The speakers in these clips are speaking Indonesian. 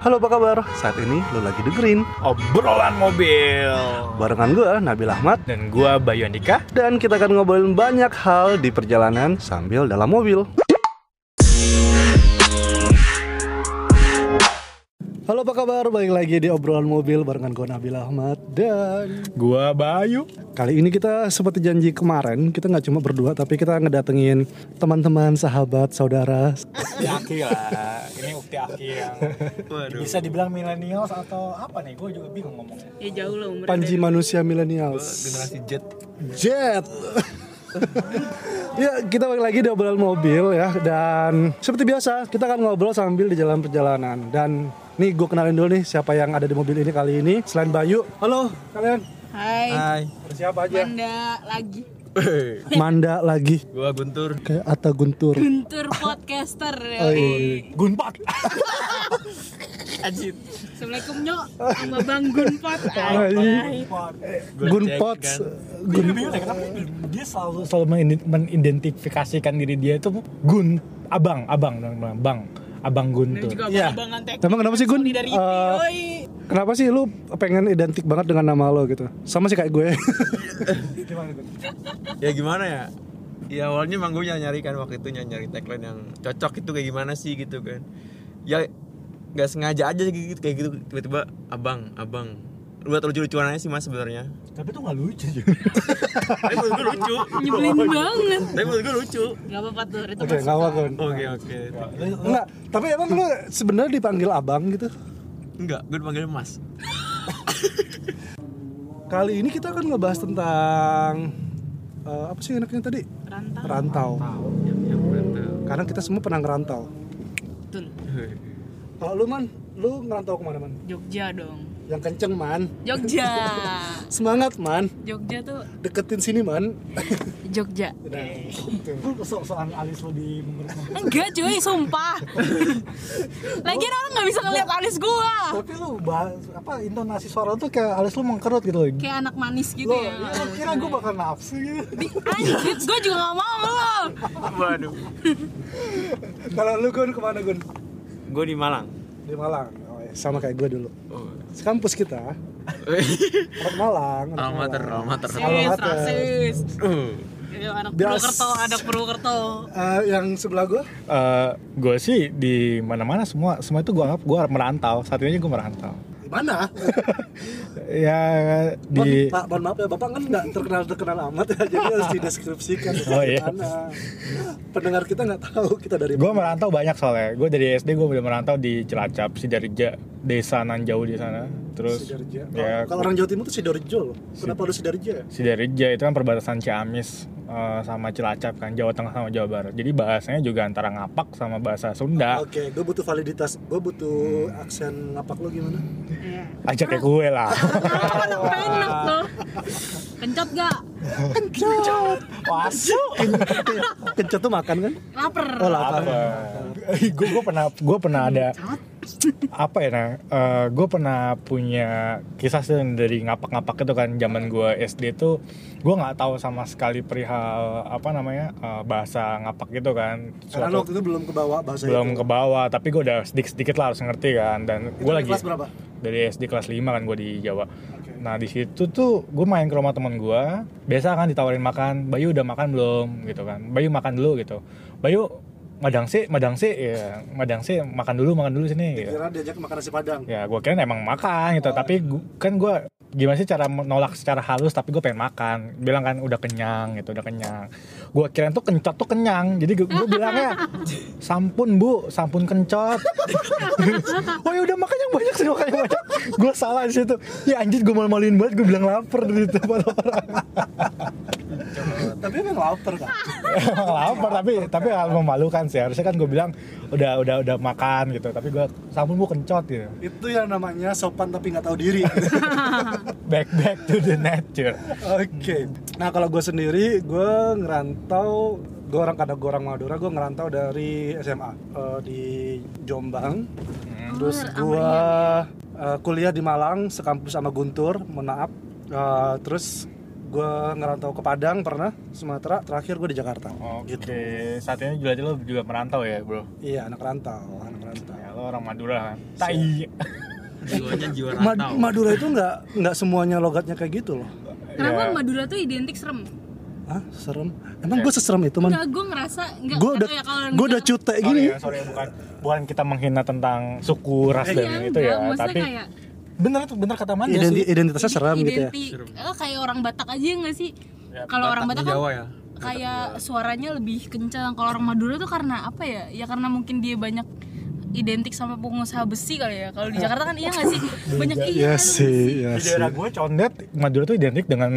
Halo apa kabar? Saat ini lo lagi dengerin obrolan mobil. Barengan gue Nabil Ahmad. Dan gua Bayu Andika. Dan kita akan ngobrolin banyak hal di perjalanan sambil dalam mobil Halo apa kabar? Balik lagi di obrolan mobil barengan gue Nabil Ahmad Dan gua Bayu. Kali ini kita seperti janji kemarin Kita nggak cuma berdua tapi kita ngedatengin teman-teman, sahabat, saudara. Ukti Aki lah. Ini Ukti Aki yang bisa dibilang millennials atau apa nih? Gua juga bingung ngomongnya. Ya jauh lah umurnya. Panji manusia milenials generasi jet Jet. ya kita balik lagi di obrolan mobil ya dan seperti biasa kita akan ngobrol sambil di jalan perjalanan. Dan nih gue kenalin dulu nih siapa yang ada di mobil ini kali ini selain Bayu. Halo kalian. Hai. Hai Ada siapa aja? Manda lagi. Manda lagi gua Guntur kayak Atta Guntur. Guntur podcaster. Oh, iya. Gunpat Ajit. Assalamualaikum nyok. Sama Bang Gunpot. Gunpot. Gun kenapa dia selalu selalu mengident- mengidentifikasikan diri dia itu Gun abang abang bang abang juga Iya. abang-abangan teknik. Emang kenapa sih, Gun? Eh, oi. Kenapa sih lu pengen identik banget dengan nama lo gitu? Sama sih kayak gue. ya gimana ya ya awalnya emang gue nyari kan waktu itu nyari tagline yang cocok itu kayak gimana sih gitu kan ya nggak sengaja aja gitu kayak gitu tiba-tiba abang abang buat lucu-lucuan aja sih mas sebenarnya tapi tuh nggak lucu juga tapi menurut gue lucu Nyebelin banget. tapi menurut gue lucu Gak apa-apa tuh. Itu Oke, nggak apa Gun. oke oke Enggak, tapi emang lu sebenarnya dipanggil abang gitu? enggak gue dipanggil mas Kali ini kita akan ngebahas tentang eh, apa sih enaknya tadi? Rantau. Rantau. ya, ya, mantap. Karena kita semua pernah ngerantau. Betul. Kalau lu man, lu ngerantau ke mana man? Jogja dong. Yang kenceng man, Jogja. semangat man, Jogja tuh deketin sini man. Jogja. Nah, so soal alis lo di Enggak cuy, sumpah. Lagian orang nggak bisa ngeliat alis gua. tapi lu bahas apa intonasi suara tuh kayak alis lu mengkerut gitu loh Kayak anak manis gitu lo ya. ya, lo kira gue bakal nafsu gitu Di anjir, gua juga gak mau loh. waduh Kalau lu Gun ke mana Gun? gue di Malang Di Malang. Sama kayak gue dulu. oh. Kampus kita, anak Malang. almater Malang. almater Rasis, uh. Ya, anak. Purwokerto, anak Purwokerto. Eh, yang sebelah gue, gue sih di mana-mana semua semua itu gue anggap gue merantau saat ini gue merantau mana? ya Di... Pak, mohon maaf ya, Bapak kan nggak terkenal terkenal amat ya, jadi harus dideskripsikan. Oh, iya. Mana. Pendengar kita nggak tahu kita dari gue merantau banyak soalnya gue dari SD gue udah merantau di Cilacap Sidarja desa nan jauh di sana terus Sidarja. ya Kalau orang Jawa Timur tuh Sidoarjo loh. Kenapa lu Sidoarjo ya? Sidarja itu kan perbatasan Ciamis eh, sama Cilacap kan Jawa Tengah sama Jawa Barat jadi bahasanya juga antara ngapak sama bahasa Sunda Oke, gue butuh validitas. Gue butuh Hmm. aksen ngapak lu gimana? Iya. ajak kayak gue lah Enak loh. Kencot gak? masuk Kencet tuh makan kan? Laper. Oh lapar. gue gue pernah gue pernah ada apa ya nah gue pernah punya kisah sih dari ngapak-ngapak itu kan zaman gue SD tuh gue nggak tahu sama sekali perihal apa namanya eh, bahasa ngapak gitu kan Karena Suatu- waktu itu belum kebawa bahasa belum itu. ke bawah tapi gue udah sedikit sedikit lah harus ngerti kan dan Itu gue lagi kelas berapa? dari SD kelas 5 kan gue di Jawa Oke. nah di situ tuh gue main ke rumah teman gue biasa kan ditawarin makan Bayu udah makan belum gitu kan Bayu makan dulu gitu Bayu madang sih madang sih ya madang sih makan dulu makan dulu sini gitu. Kira diajak makan nasi padang. ya gue kira emang makan gitu tapi gu- kan gue gimana sih cara menolak secara halus tapi gue pengen makan. Bilang kan udah kenyang gitu udah kenyang. Gue kira tuh kencot tuh kenyang. Jadi gue, bilangnya sampun bu sampun kencot oh ya udah makan yang banyak sih makan yang banyak. Gue salah di situ. Ya anjir gue malu-maluin banget gue bilang lapar di depan orang Tapi emang lapar kan? emang lapar tapi tapi hal memalukan sih. Harusnya kan gue bilang udah udah udah makan gitu. Tapi gue sampun bu kencot gitu. Itu yang namanya sopan tapi nggak tahu diri. back back to the nature Oke. Nah kalau gue sendiri, gue ngerantau, gue orang kadang gue orang Madura, gue ngerantau dari SMA eh, di Jombang. Terus gue eh, kuliah di Malang, sekampus sama Guntur, mohon maaf. Eh, terus gue ngerantau ke Padang pernah, Sumatera. Terakhir gue di Jakarta. Oke, Gitu. saat ini juga lo juga merantau ya, bro. Iya anak rantau, anak rantau. Ya, lo orang Madura kan. Tai. Jiwanya jiwa Ma- rantau Madura itu nggak nggak semuanya logatnya kayak gitu loh Kenapa Iya. Madura tuh identik serem? Hah, serem emang gue seserem itu man Enggak, gue ngerasa enggak gue udah ya gue udah cute Sorry gini ya, sorry ya, bukan bukan kita menghina tentang suku, ras Iya, dan itu enggak, ya, maksudnya tapi kayak bener tuh bener kata Manda Identi- sih. identitasnya serem gitu ya identik eh, kayak orang Batak aja nggak sih? Ya, kalau orang Batak kan Jawa ya kayak suaranya lebih kencang. Kalau orang Madura tuh karena apa ya? Ya karena mungkin dia banyak identik sama pengusaha besi kali ya. Kalau di Jakarta kan iya nggak sih? Banyak iya. Iya kan, sih, iya Di sih. daerah gue condet Madura tuh identik dengan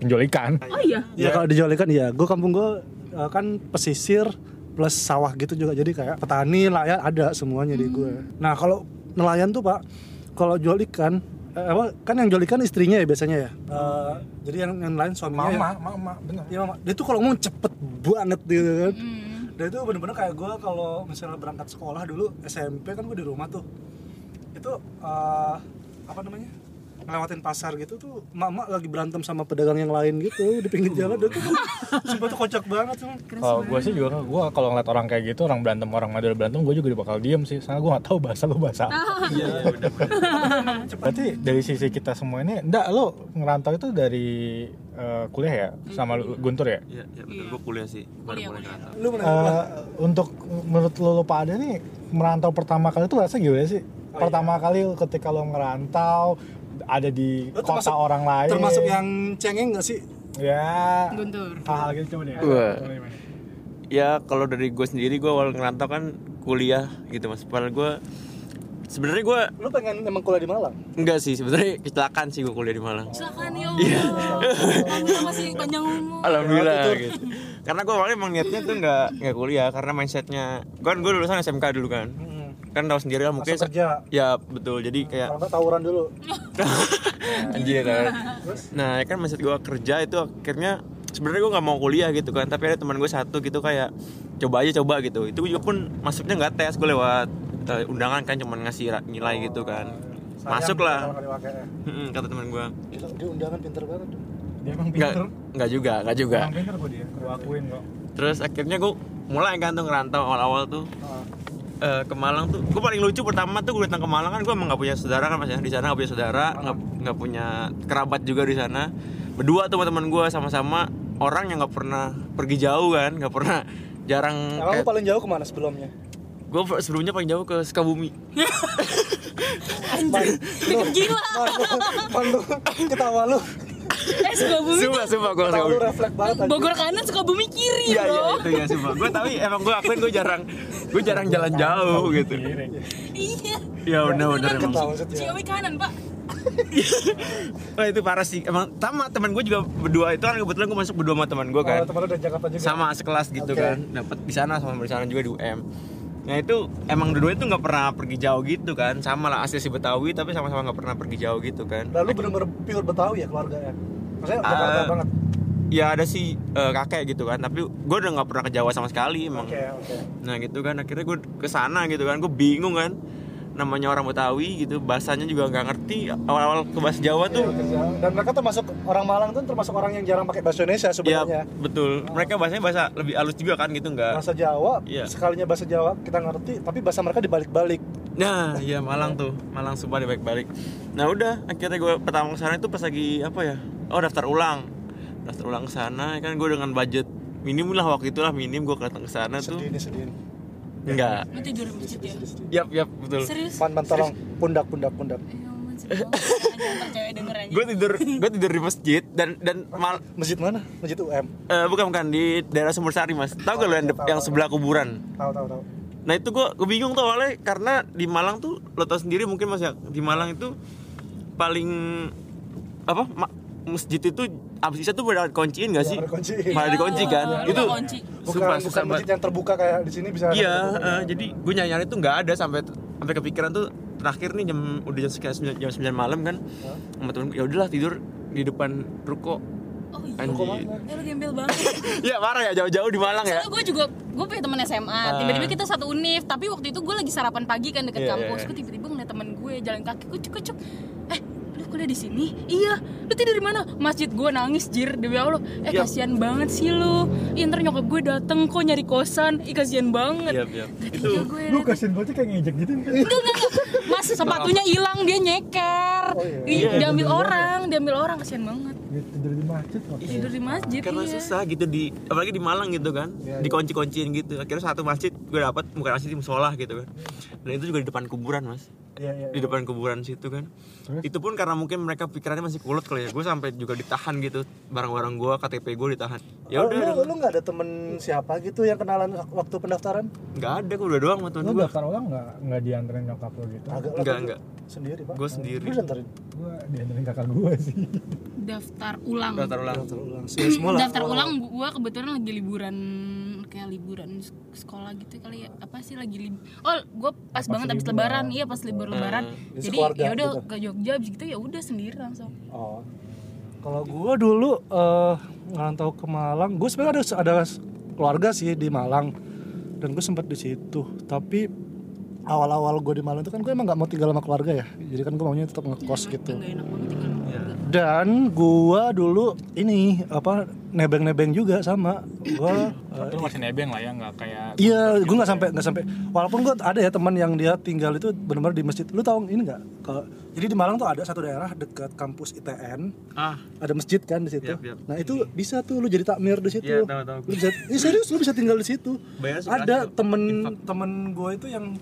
penjualikan. Oh iya. Ya kalau dijolikan ya, gue kampung gue eh, kan pesisir plus sawah gitu juga, jadi kayak petani, nelayan ada semuanya di gue. Nah kalau nelayan tuh pak, kalau jual ikan, eh, apa, kan yang jual ikan istrinya ya biasanya ya. Eh, jadi yang yang lain suaminya. Mama, ya. mama, bener. Iya mama. Dia tuh kalau ngomong cepet banget gitu kan. Hmm. Dan itu bener-bener kayak gue kalau misalnya berangkat sekolah dulu SMP kan gue di rumah tuh. Itu eh, apa namanya? Ngelewatin pasar gitu tuh mama lagi berantem sama pedagang yang lain gitu di pinggir jalan. Dan tuh sumpah tuh kocak banget cuman Kalau gue sih juga, gue kalau ngeliat orang kayak gitu, orang berantem, orang Madura berantem, gue juga bakal diem sih. Soalnya gue gak tahu bahasa lo bahasa. apa. iya iya bener Berarti dari sisi kita semua ini, enggak lo ngerantau itu dari eh, kuliah ya, sama lu- Guntur ya? iya iya bener. Gue kuliah sih. Baru mulai ngerantau. Lu mana Eh, untuk menurut lo, lo pada nih merantau pertama kali itu rasanya gimana sih? pertama kali ketika lo ngerantau ada di Lo kota termasuk- orang lain. termasuk yang cengeng gak sih ya Guntur. hal-hal gitu coba deh. Wah. Coba gimana? ya kalau dari gue sendiri gue awal ngerantau kan kuliah gitu mas padahal gue sebenarnya gue lu pengen emang kuliah di Malang enggak sih sebenarnya kecelakaan sih gue kuliah di Malang Silakan ya Iya. Alhamdulillah masih panjang umur. Alhamdulillah gitu. Karena gue awalnya emang niatnya tuh nggak nggak kuliah karena mindsetnya kan gue lulusan SMK dulu kan. Kan tahu sendiri lah mungkin. Kerja. Ya betul. Jadi kayak kalau nggak tawuran dulu anjir kan. Nah ya kan mindset gue kerja itu akhirnya sebenarnya gue nggak mau kuliah gitu kan. Tapi ada teman gue satu gitu kayak coba aja coba gitu. Itu juga pun masuknya nggak tes gue lewat eh, undangan kan cuman ngasih nilai gitu kan. Masuk lah. kata teman gue. Dia undangan pinter banget. Dia emang Nggak pinter. nggak juga nggak juga. Emang pinter gue dia, gue akuin kok. Terus akhirnya gue mulai kan tuh ngerantau awal-awal tuh Ah. Eh, ke Malang tuh gue paling lucu pertama tuh gue datang ke Malang kan gue emang nggak punya saudara kan mas ya di sana nggak punya saudara nggak nggak punya kerabat juga di sana berdua tuh teman gue sama-sama orang yang nggak pernah pergi jauh kan nggak pernah jarang Emang lu paling jauh ke mana sebelumnya? gue sebelumnya paling jauh ke Sukabumi Anjir. Gila. Man lu, ketawa lu, Eh Sukabumi sumpah sumpah gue ketawa lu refleks banget anjing. Bogor kanan Sukabumi kiri Iya iya bro. itu ya sumpah gue tapi emang gue akuin gue jarang gue jarang jalan jauh gitu Iya. ya bener-bener emang Ketawa maksudnya. Ciawi kanan pak. Wah itu parah sih emang sama teman gue juga berdua itu kan kebetulan gue masuk berdua sama teman gue kan Oh, teman lu dari Jakarta juga. sama sekelas gitu Oke. kan dapat di sana sama di sana juga di UM nah itu emang dua-dua itu nggak pernah pergi jauh gitu kan sama lah asli si Betawi tapi sama-sama nggak pernah pergi jauh gitu kan Lalu bener-bener pure Betawi ya keluarga ya? Maksudnya Jakarta Ah, banget. ya ada si eh, kakek gitu kan tapi gue udah nggak pernah ke Jawa sama sekali emang Oke, oke. nah gitu kan akhirnya gue ke sana gitu kan gue bingung kan namanya orang Betawi gitu bahasanya juga nggak ngerti awal-awal ke bahasa Jawa tuh Iya, kerja. Dan mereka termasuk orang Malang tuh termasuk orang yang jarang pakai bahasa Indonesia ya sebenarnya. betul mereka bahasanya bahasa lebih halus juga kan gitu nggak Bahasa Jawa, Iya. sekalinya bahasa Jawa kita ngerti, tapi bahasa mereka dibalik-balik. Nah, iya Malang tuh, Malang Sumbar balik-balik. Nah udah, akhirnya gue pertama ke sana itu pas lagi apa ya? Oh daftar ulang, daftar ulang ke sana. Kan gue dengan budget minim lah waktu itulah minim gue datang ke sana tuh. Sedih nih, sedih. nih. Enggak. Lu tidur di masjid ya? Yap, yap betul. Serius? Man, man, tolong pundak, pundak, pundak. Ya. Gue tidur, gue tidur di masjid dan dan mal, Masjid mana? Masjid UM. eh, bukan bukan di daerah Sumber Sari mas. Tahu gak lo yang, sebelah kuburan? Tahu, tahu, tahu. Nah itu gue gue bingung tuh awalnya karena di Malang tuh lo tau sendiri mungkin mas ya di Malang itu paling apa ma- masjid itu abis isya tuh pada kunciin gak sih? Pada dikunci. Malah dikunci kan? Lu itu kunci. Bukan, sumpah bukan susah masjid yang terbuka kayak di sini bisa. Iya, eh, jadi gue nyari nyari tuh nggak ada sampai sampai kepikiran tuh terakhir nih jam udah jam sekitar 9, jam 9 malam kan sama temen ya udahlah tidur di depan ruko Oh iya. anjir Eh, lu gembel banget. ya parah ya jauh-jauh di Malang ya Soalnya gue juga, gue punya temen SMA Tiba-tiba kita satu univ Tapi waktu itu gue lagi sarapan pagi kan deket Iya, kampus iya. Gue tiba-tiba ngeliat temen gue jalan kaki Kucuk kucuk Eh, kuliah di sini? Iya. Lu tidur di mana? Masjid gue nangis jir. Demi allah. Eh Iya. kasihan banget sih lu. Ih, ntar nyokap gue dateng kok nyari kosan. Ih kasihan banget. Iya, iya. Kata Itu gue Lu kasihin banget kayak ngejek gitu. mas sepatunya hilang dia nyeker. Ih, Iya, diambil orang diambil orang. Kasihan banget. Tidur di masjid kok. tidur di masjid karena iya. susah gitu di apalagi di Malang gitu kan. Iya, iya. dikunci-kunciin gitu. Akhirnya satu masjid gue dapat bukan masjid musola gitu kan. Dan itu juga di depan kuburan mas Iya, iya. di depan kuburan situ kan Terus? itu pun karena mungkin mereka pikirannya masih kulut kali ya gue sampai juga ditahan gitu barang-barang gue KTP gue ditahan ya Oh, udah lu, lu nggak ada temen siapa gitu yang kenalan waktu pendaftaran? nggak ada gue udah doang sama temen Lu gue daftar ulang nggak nggak dianterin nyokap lo gitu? Agak Enggak, lu enggak. Sendiri, Pak. Gua sendiri. Lu diantarin. Gua dianterin kakak gua sih. daftar ulang daftar ulang Daftar ulang. Sih, semua lah. daftar ulang gue kebetulan lagi liburan kayak liburan sekolah gitu kali ya apa sih lagi lib oh gue pas banget abis lebaran iya pas libur lebaran Di jadi ya udah gitu. ke Jogja abis gitu ya udah sendiri langsung Oh. Kalau gua dulu eh ngerantau ke Malang, gue sebenarnya ada ada keluarga sih di Malang dan gue sempat di situ. Tapi awal-awal gue di Malang itu kan gue emang nggak mau tinggal sama keluarga ya. Jadi kan gue maunya tetap ngekos gitu. nggak enak banget tinggal sama keluarga. Dan gua dulu ini apa nebeng-nebeng juga sama gua eh, Tapi lu masih nebeng lah ya, nggak kayak Iya, gue nggak sampai nggak sampai. Walaupun gue ada ya teman yang dia tinggal itu benar-benar di masjid. Lu tahu ini nggak? Kalau jadi di Malang tuh ada satu daerah dekat kampus ITN, ah ada masjid kan di situ. Yap, yap. Nah itu bisa tuh lu jadi takmir di situ. Iya, tahu, tahu. Lu bisa, eh, serius lu bisa tinggal di situ. Ada temen temen gue itu yang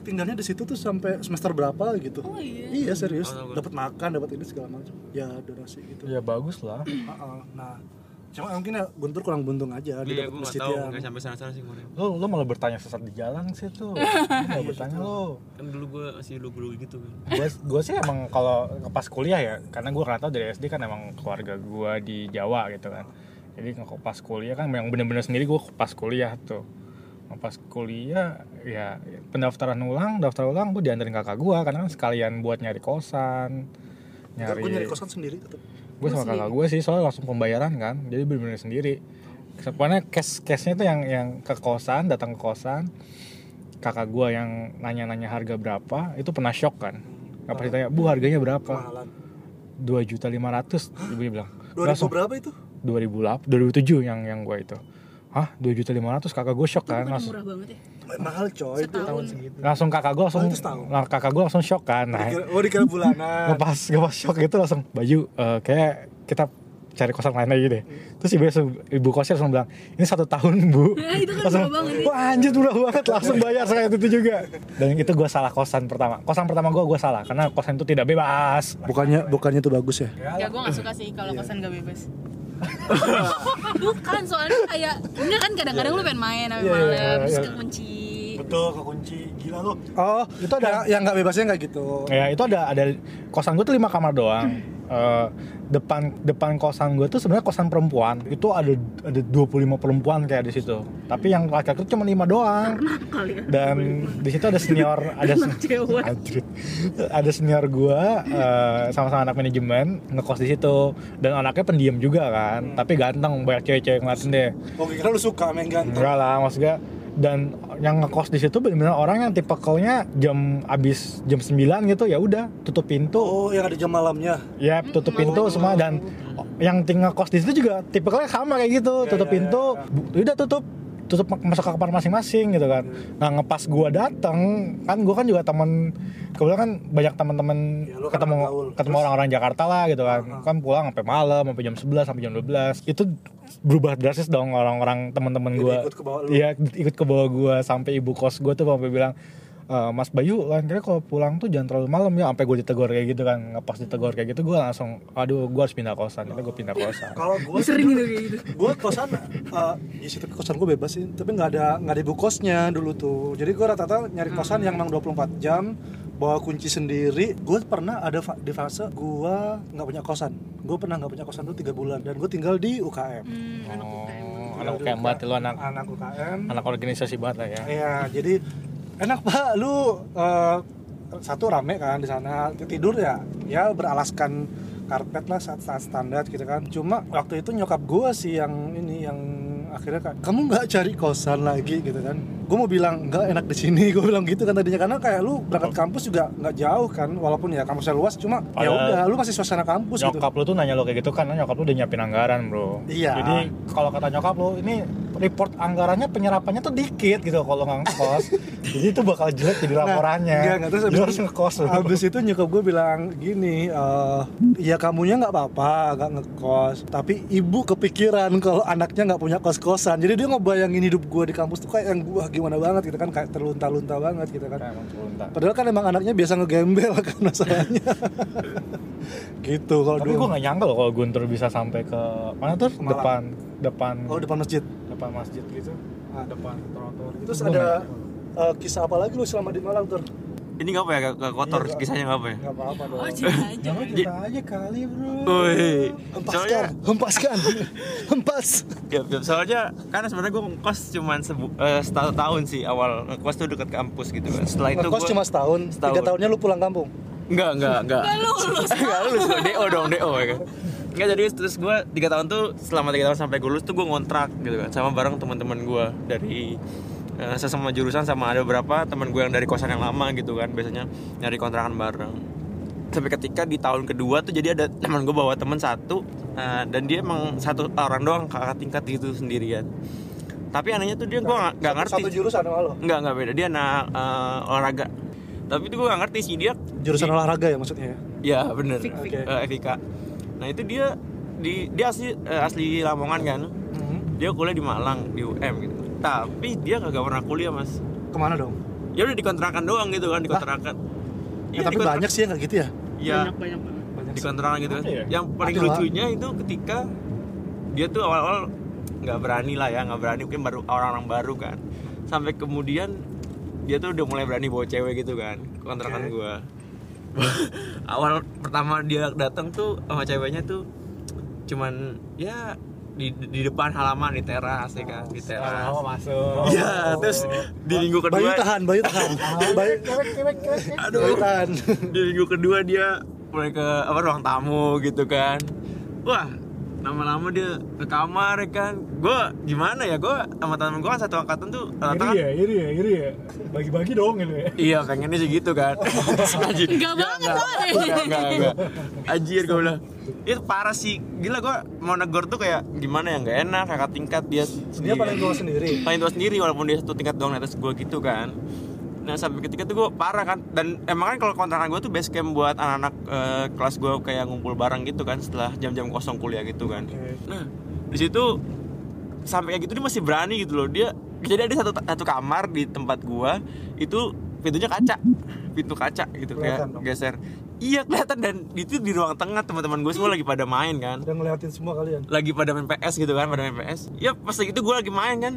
tinggalnya di situ tuh sampai semester berapa gitu. Oh, iya. Iya serius, Oh, dapat makan, dapat ini segala macam. Ya donasi gitu. Ya bagus lah. Heeh. Nah, cuma mungkin ya Guntur kurang buntung aja dia iya dapat gue tahu yang nggak sampai sana-sana sih kemarin Lu lu malah bertanya sesat di jalan sih tuh. Mau bertanya lu. kan dulu gue masih lu gitu kan Gue gue sih emang kalau pas kuliah ya, karena gue tahu dari SD kan emang keluarga gue di Jawa gitu kan. Jadi pas kuliah kan yang bener-bener sendiri gue pas kuliah tuh. Nah, Pas kuliah ya pendaftaran ulang, daftar ulang gue dianterin kakak gue karena kan sekalian buat nyari kosan, nyari. gue nyari kosan sendiri tetap. Gue sama kakak gue sih soalnya langsung pembayaran kan jadi bener-bener sendiri. Pokoknya cash cashnya itu yang yang ke kosan datang ke kosan kakak gue yang nanya-nanya harga berapa itu pernah shock kan. Nggak pasti tanya bu harganya berapa? Dua juta lima ratus ibu bilang. 2000 langsung berapa itu? 2008 2007 yang yang gue itu hah? dua juta lima ratus? Kakak gue shock kan langsung. murah banget ya? Mahal coy. Itu. Setahun. langsung kakak gue langsung Oh, nah, kakak gue langsung shock kan. Nah Dikira- Oh dikira bulanan. ngepas ngepas shock gitu langsung baju eh, kayak kita cari kosan lain aja deh. Terus ibu ibu kosnya langsung bilang ini satu tahun bu. Ya, itu kan langsung murah banget, wah anjir murah banget. Langsung bayar saya itu juga. Dan itu gue salah kosan pertama. Kosan pertama gue gue salah karena kosan itu tidak bebas. Bukannya bukannya itu bagus ya? ya gue gak suka sih kalau kosan gak bebas bukan soalnya kayak enggak kan kadang-kadang lu pengen main sampai Iya, iya, malam terus iya. kekunci Betul kekunci gila lu. Oh itu ada yang nggak bebasnya nggak gitu. ya itu ada ada kosan gue tuh lima kamar doang Eh, depan depan kosan gue tuh sebenarnya kosan perempuan. Itu ada ada 25 perempuan kayak di situ. Tapi yang laki-laki tuh cuma lima doang. Ya? Dan di situ ada senior ada sen- cewek. Anjrit. ada senior gua eh, sama-sama anak manajemen ngekos di situ. Dan anaknya pendiam juga kan. Tapi ganteng banyak cewek-cewek ngeliatin deh Oh kira lu suka main ganteng. enggak lah maksudnya. Dan yang ngekos di situ benar-benar orang yang tipikalnya jam abis jam 9 gitu ya udah tutup pintu. Oh yang ada jam malamnya. ya tutup pintu semua dan yang tinggal kos di situ juga tipikalnya sama kayak gitu. Tutup ya, pintu bu- udah tutup tutup masuk ke kamar masing-masing gitu kan. Nah ngepas gua dateng kan gua kan juga temen kebetulan kan banyak teman-teman Ya, kan ketemu gaul. ketemu orang-orang Jakarta lah gitu kan. Kan pulang sampai malam sampai jam 11 sampai jam 12 itu berubah drastis dong orang-orang teman-teman Jadi gua. ikut ke bawah lu. iya ikut ke bawah gua sampai ibu kos gua tuh sampai bilang "Eh, Mas Bayu, lain kira kalau pulang tuh jangan terlalu malam ya, sampai gue ditegur kayak gitu kan, ngepas ditegur kayak gitu, gue langsung, aduh, gue harus pindah kosan, itu gue pindah kosan. Kalau gue sering gitu kayak gitu? gue kosan eh ya sih tapi kosan gue bebas sih. Tapi nggak ada nggak ada ibu kosnya dulu tuh. Jadi gue rata-rata nyari kosan yang memang 24 jam bawa kunci sendiri. Gue pernah ada fa- di fase gue nggak punya kosan. Gue pernah nggak punya kosan tuh tiga bulan. Dan gue tinggal di UKM hmm, anak UKM Oh, anak di UKM banget, lu anak anak UKM anak organisasi banget lah ya. Iya, jadi enak pak, lu eh, satu rame kan di sana. Tidur ya, ya beralaskan karpet lah saat saat standar gitu kan. Cuma waktu itu nyokap gua sih yang ini yang akhirnya kayak kamu nggak cari kosan lagi gitu kan. Gue mau bilang nggak enak di sini. Gue bilang gitu kan tadinya. Karena kayak lu berangkat kampus juga nggak jauh kan walaupun ya kampusnya luas cuma ya udah lu masih suasana kampus gitu. Nyokap lu tuh nanya lo kayak gitu karena nyokap lu udah nyiapin anggaran bro. Iya. jadi kalau kata nyokap lu ini report anggarannya penyerapannya tuh dikit gitu kalau nggak ngekos. Jadi itu bakal jelek jadi laporannya. Nah, enggak, enggak. Terus abis, harus ngekos abis itu nyokap gue bilang gini eh ya kamunya nggak apa-apa nggak ngekos tapi ibu kepikiran kalau anaknya nggak punya kos-kosan. Jadi dia ngebayangin hidup gue di kampus tuh kayak yang gue gimana banget gitu kan. Kayak terlunta-lunta banget gitu kan. Emang terlunta. padahal kan emang anaknya biasa ngegembel kan masalahnya. Gitu kalau tapi gue nggak nyangka loh kalau Guntur bisa sampai ke mana tuh? Malang. depan depan. Oh depan masjid. Depan masjid gitu. Ah. depan trotoar gitu. terus ada eh, kisah apa lagi lu selama di Malang tuh Ini nggak apa ya? Gak kotor Iya, kisahnya nggak apa ya? nggak apa-apa dong Oh, cerita aja. Cerita aja kali bro Woi, hempaskan soalnya hempaskan hempas ya, ya, soalnya kan sebenarnya gue ngekos cuma sebu- eh, setahun tahun sih awal ngekos tuh dekat kampus gitu kan. Setelah itu ngekos cuma setahun, setahun. tiga tahunnya lu pulang kampung Enggak, enggak, enggak. Nggak lulus. Enggak lulus, DO dong, DO ya kan. Enggak jadi terus gue tiga tahun tuh selama tiga tahun sampai gue lulus tuh gue ngontrak gitu kan sama bareng teman-teman gue dari eh, sesama jurusan sama ada beberapa teman gue yang dari kosan yang lama gitu kan biasanya nyari kontrakan bareng sampai ketika di tahun kedua tuh jadi ada teman gue bawa teman satu eh, dan dia emang satu orang doang kakak tingkat gitu sendirian tapi anehnya tuh dia gue nggak ngerti satu jurusan sama lo nggak nggak beda dia anak eh, olahraga tapi itu gue nggak ngerti sih dia jurusan di- olahraga ya maksudnya ya Ya bener. Fik, fik. Eh, FIK. Nah itu dia di dia asli eh, asli Lamongan kan. Mhm. Dia kuliah di Malang di UM gitu. Tapi dia kagak pernah kuliah mas. ke mana dong Ya udah dikontrakan doang gitu kan dikontrakan. Ya, tapi banyak sih yang kayak gitu ya Ya Banyak banyak banget. banyak dikontrakan gitu kan. Ya? Yang paling Ada lah. lucunya itu ketika dia tuh awal-awal nggak berani lah ya nggak berani mungkin baru orang-orang baru kan. Sampai kemudian dia tuh udah mulai berani bawa cewek gitu kan kontrakan Oke. gua. awal pertama dia datang tuh sama ceweknya tuh cuman ya di, di depan halaman di teras ya kan? Di teras. Oh, masuk. Iya, terus di minggu Bayu kedua tahan Bayu tahan. Bayu aduh. Bayu tahan. Di minggu kedua dia mulai ke apa ruang tamu gitu kan. Wah lama-lama dia ke kamar ya kan. Gue gimana ya gue sama temen gue kan satu angkatan tuh rata iri ya iri ya iri ya. Bagi-bagi dong gitu ya. Iya pengennya sih gitu kan. Anjir. Enggak banget. Enggak, enggak, enggak Anjir gue bilang Itu parah sih. Gila gue mau negor tuh kayak Gimana ya Gak enak kakak tingkat dia dia paling tua sendiri? Paling tua sendiri walaupun dia satu tingkat doang atas gue gitu kan Nah sampai ketika tuh gue parah kan. Dan emang kan kalau kontrakan gue tuh base camp buat anak-anak eh, kelas gue kayak ngumpul bareng gitu kan Setelah jam-jam kosong kuliah gitu kan. Oke. Nah di situ sampai kayak gitu dia masih berani gitu loh. Dia jadi ada satu satu kamar di tempat gua itu pintunya kaca. Pintu kaca gitu Kelihatan kayak dong. geser. Iya kelihatan. Dan itu di ruang tengah teman-teman gue semua lagi pada main kan. Udah ngeliatin semua kalian? Lagi pada main PS gitu kan pada main PS ya pas lagi itu gue lagi main kan.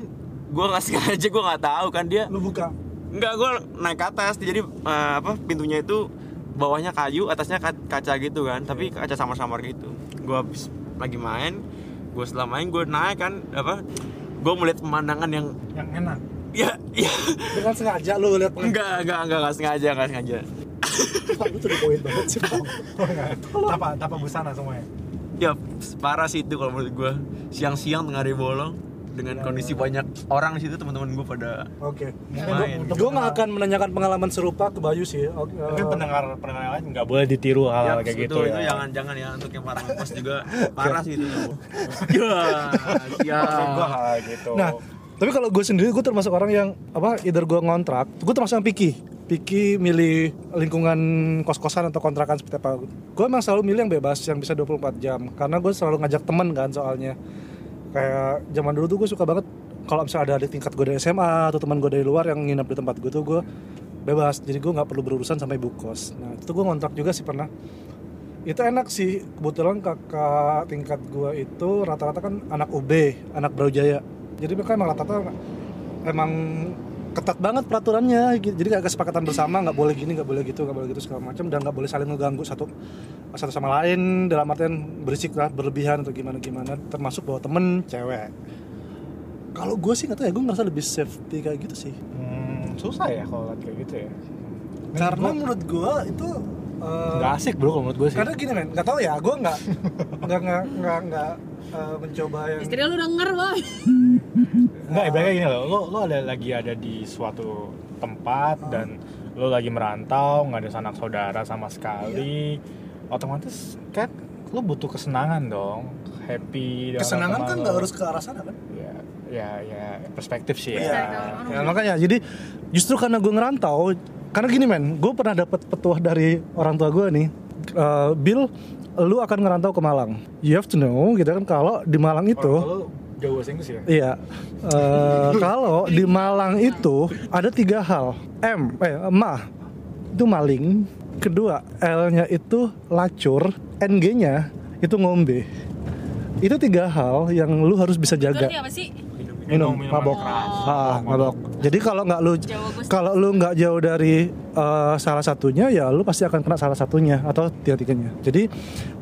Gue nggak sengaja gue nggak tahu kan dia. Lu buka Enggak, gue naik ke atas. Jadi eh, apa pintunya itu bawahnya kayu atasnya ka- kaca gitu kan. Tapi kaca samar-samar gitu. Gue habis lagi main gue setelah main gue naik kan apa gue melihat pemandangan yang yang enak. Ya ya. Dengan sengaja lu lihat enggak enggak enggak enggak sengaja enggak sengaja. Tuh di poin banget sih tapa tapa busana semuanya. Ya parah sih itu kalau menurut gue siang-siang tengah hari bolong dengan kondisi banyak orang di situ teman-teman gue pada Oke. main Gue nggak akan menanyakan pengalaman serupa ke Bayu sih. Oke. mungkin eh, pendengar pendengar lain nggak boleh ditiru hal Ya, kayak itu, gitu itu ya jangan jangan ya untuk yang parah ngekos juga parah sih itu ya ya gua gitu Nah, tapi kalau gue sendiri gue termasuk orang yang apa, either gue ngontrak, gue termasuk yang picky. Picky milih lingkungan kos-kosan atau kontrakan seperti apa. Gue emang selalu milih yang bebas, yang bisa 24 jam. Karena gue selalu ngajak temen kan soalnya. Kayak zaman dulu tuh gue suka banget kalau misalnya ada adik tingkat gue dari SMA atau teman gue dari luar yang nginep di tempat gue tuh gue bebas. Jadi gue nggak perlu berurusan sampai ibu kos. Nah itu gue ngontrak juga sih pernah. Itu enak sih. Kebetulan kakak tingkat gue itu rata-rata kan anak UB, anak Brawijaya. Jadi mereka emang rata-rata emang ketat banget peraturannya gitu. jadi kayak kesepakatan bersama nggak boleh gini nggak boleh gitu nggak boleh gitu segala macam dan nggak boleh saling ngeganggu satu satu sama lain dalam artian berisik lah berlebihan atau gimana gimana termasuk bawa temen cewek. Kalau gue sih nggak tahu ya gue ngerasa lebih safety kayak gitu sih. Hmm, susah ya kalau kayak gitu ya. Karena menurut gue itu eh, nggak asik bro kalau menurut gue sih karena gini men nggak tahu ya gue nggak nggak nggak nggak nggak eh, mencoba yang Istri lu denger, boy. Enggak, ibaratnya gini loh, lo, lo ada lagi ada di suatu tempat dan lo lagi merantau, nggak ada sanak saudara sama sekali, otomatis kan lo butuh kesenangan dong, happy. kesenangan kan lo. nggak harus ke arah sana kan Ya, ya, ya perspektif sih Iya. ya. Ya, makanya jadi justru karena gue ngerantau, karena gini men, gue pernah dapat petuah dari orang tua gue nih, eh, Bill, lu akan ngerantau ke Malang. You have to know, gitu kan, kalau di Malang itu, Orang lo jauh bahasa Inggris ya? iya, eh, kalau di Malang itu ada tiga hal, M, eh, ma, itu maling, kedua L-nya itu lacur, N-G-nya itu ngombe. Itu tiga hal yang lu harus bisa jaga apa sih? Minum, minuman mabok. Keras. ah mabok. Jadi kalau nggak lu kalau lu nggak jauh dari eh, salah satunya ya lu pasti akan kena salah satunya atau tiga tiganya jadi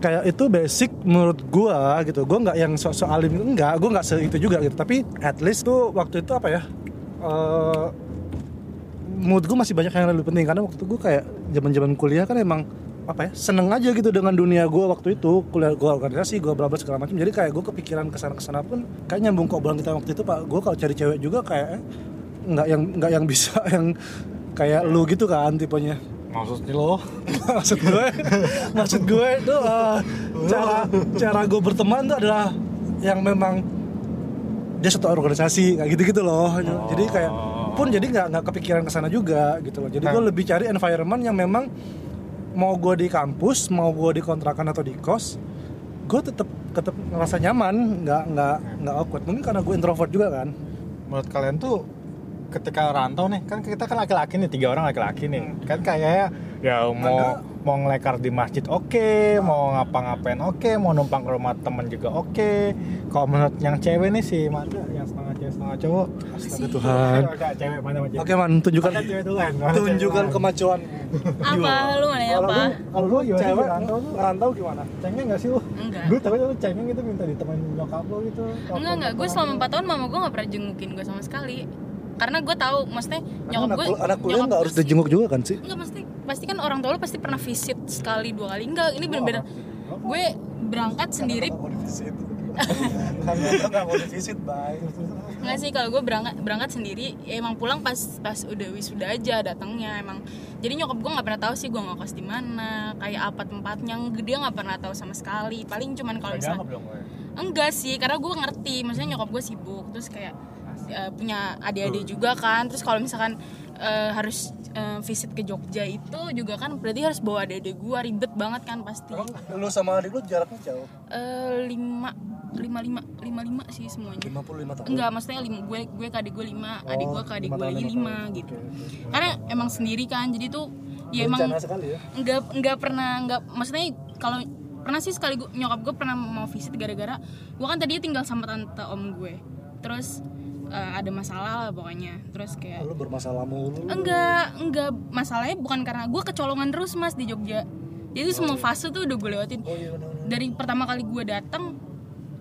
kayak itu basic menurut gua gitu. Gua nggak yang sok-sok alim enggak gua nggak se itu juga gitu. Tapi at least tuh waktu itu apa ya eh mood gue masih banyak yang lebih penting. Karena waktu gue kayak zaman zaman kuliah kan emang apa ya seneng aja gitu dengan dunia gue waktu itu kuliah gue organisasi gue bla bla segala macam. Jadi kayak gue kepikiran ke sana ke sana pun kayak nyambung ke obrolan kita waktu itu pak. Gue kalau cari cewek juga kayak eh, nggak yang nggak yang bisa yang kayak lu gitu kan tipenya. Maksudnya lo? maksud gue maksud gue itu eh, cara cara gue berteman tuh adalah yang memang dia satu organisasi kayak gitu gitu loh. Jadi kayak pun jadi nggak nggak kepikiran ke sana juga gitu loh. Jadi gue Nah. lebih cari environment yang memang mau gue di kampus mau gue di kontrakan atau di kos gue tetap tetap ngerasa nyaman nggak nggak nggak awkward. Mungkin karena gue introvert juga kan. Menurut kalian tuh ketika rantau nih kan kita kan laki-laki nih tiga orang laki-laki nih. Kan kayaknya ya mau. Mau ngelekar di masjid oke mau ngapa-ngapain oke mau numpang ke rumah temen juga oke kalau menurut yang cewek nih sih Manda yang setengah cewek setengah cowok Astaga Tuhan Agak cewek mana cewek oke man tunjukkan cewek mana cewek tunjukkan duluan? kemacuan Apa? Lu mana ya, apa? kalau lu gimana cewek rantau tuh ngerantau gimana cengeng gak sih lu? Enggak. Gue tapi lu cengeng gitu minta ditemenin nyokap lu gitu Enggak, enggak. Gue selama 4 tahun mama gue gak pernah jengukin gue sama sekali. Karena gue tahu, maksudnya nyokap anak, gue anak kuliah nggak harus dijenguk juga kan sih? Enggak, pasti pasti kan orang tua lu pasti pernah visit sekali dua kali. Enggak, ini bener-bener gue berangkat sendiri. nggak mau defisit bye. Enggak sih kalau gue berangkat berangkat sendiri ya emang pulang pas pas udah wisuda aja datangnya emang. Jadi nyokap gue nggak pernah tahu sih gue ngekos di mana kayak apa tempatnya dia nggak pernah tahu sama sekali. Paling cuman kalau misalnya enggak sih karena gue ngerti maksudnya nyokap gue sibuk terus kayak eh, punya adik-adik juga kan. Terus kalau misalkan eh, harus eh, visit ke Jogja itu juga kan berarti harus bawa adik-adik gue ribet banget kan pasti. Lu sama adik lu jaraknya jauh? Eh, lima lima lima lima lima sih semuanya. 55 tahun? Enggak maksudnya lima gue gue ke adik gue lima adik gue ke adik lima gue lagi lima lima gitu. Karena emang sendiri kan jadi tuh ya emang sekali ya? enggak enggak pernah enggak maksudnya kalau pernah sih sekali gue, nyokap gue pernah mau visit gara-gara gue kan tadinya tinggal sama tante om gue. Terus eh, ada masalah lah pokoknya. Terus kayak lu bermasalah mulu. Enggak enggak. Masalahnya bukan karena gue kecolongan terus mas di Jogja. Jadi tuh semua fase tuh udah gue lewatin. Oh iya benar dari pertama kali gue datang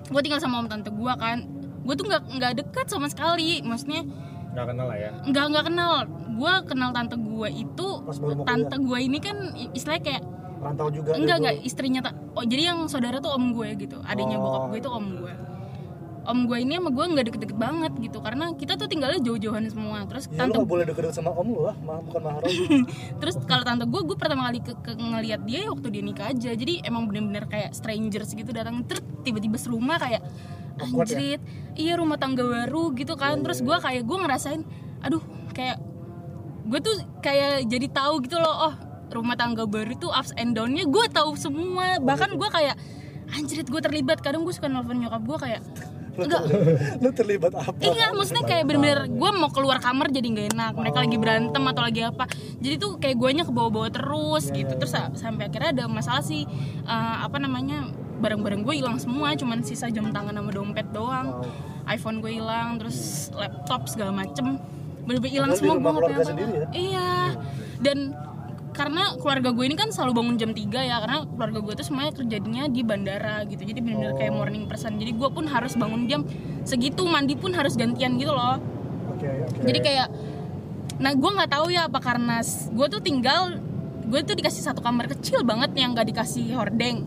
gue tinggal sama om tante gue kan. Gue tuh nggak nggak dekat sama sekali maksudnya Gak kenal lah ya? Nggak nggak kenal. Gue kenal tante gue itu tante gue ini kan istilahnya kayak rantau juga enggak dia enggak istrinya tak oh jadi yang saudara tuh om gue gitu. Adanya Oh. bokap gue itu om gue om gue ini sama gue nggak deket-deket banget gitu. Karena kita tuh tinggalnya jauh-jauhan semua. Terus Ya, tante boleh deket sama om lu lah, ma- bukan mahram. Terus kalau tante gue gue pertama kali ke, ke ngeliat dia ya waktu dia nikah aja. Jadi emang bener-bener kayak strangers gitu datang. Terus tiba-tiba serumah kayak ya? anjrit iya rumah tangga baru gitu kan. Terus gue kayak gue ngerasain aduh kayak gue tuh kayak jadi tahu gitu loh oh rumah tangga baru itu ups and downnya gue tahu semua. Bahkan gue kayak anjrit gue terlibat. Kadang gue suka nelfon nyokap gue kayak enggak lu terlibat apa Iya, maksudnya kayak bener-bener gue mau keluar kamar jadi nggak enak. Mereka lagi berantem atau lagi apa. Jadi tuh kayak guanya ke bawah-bawah terus gitu. Terus sa- sampai akhirnya ada masalah sih eh, apa namanya barang-barang gue hilang semua, cuman sisa jam tangan sama dompet doang. iPhone gue hilang, terus laptop segala macem. Bener-bener hilang semua gue sendiri ya? Iya. Dan karena keluarga gue ini kan selalu bangun jam 3 ya karena keluarga gue tuh semuanya kerjanya di bandara gitu. Jadi bener-bener kayak morning person. Jadi gue pun harus bangun jam segitu mandi pun harus gantian gitu loh. Oke oke. Jadi kayak nah gue nggak tahu ya apa karena gue tuh tinggal gue tuh dikasih satu kamar kecil banget yang gak dikasih hordeng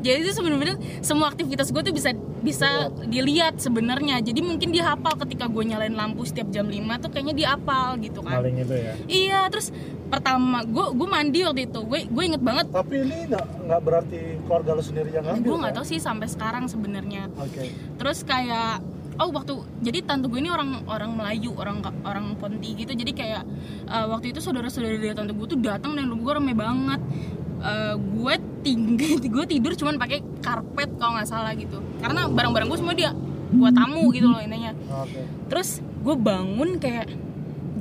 jadi itu sebenarnya semua aktivitas gue tuh bisa bisa dilihat sebenarnya. Jadi mungkin dia hafal ketika gue nyalain lampu setiap jam 5 tuh kayaknya dia hafal gitu kan. Maling itu ya? Iya terus pertama gue gue mandi waktu itu. Gue gue inget banget. Tapi ini nggak nggak berarti keluarga lu sendiri yang ngambil. gue nggak kan? tahu sih sampai sekarang sebenarnya. Oke. terus kayak oh waktu jadi tante gue ini orang orang Melayu orang orang Ponti gitu. Jadi kayak eh, waktu itu saudara-saudara dari tante gue tuh datang dan rumah gue rame banget Eh, gue tinggi gue tidur cuman pakai karpet kalau nggak salah gitu. Karena barang-barang gue semua dia buat tamu gitu loh intinya. Oke. terus gue bangun kayak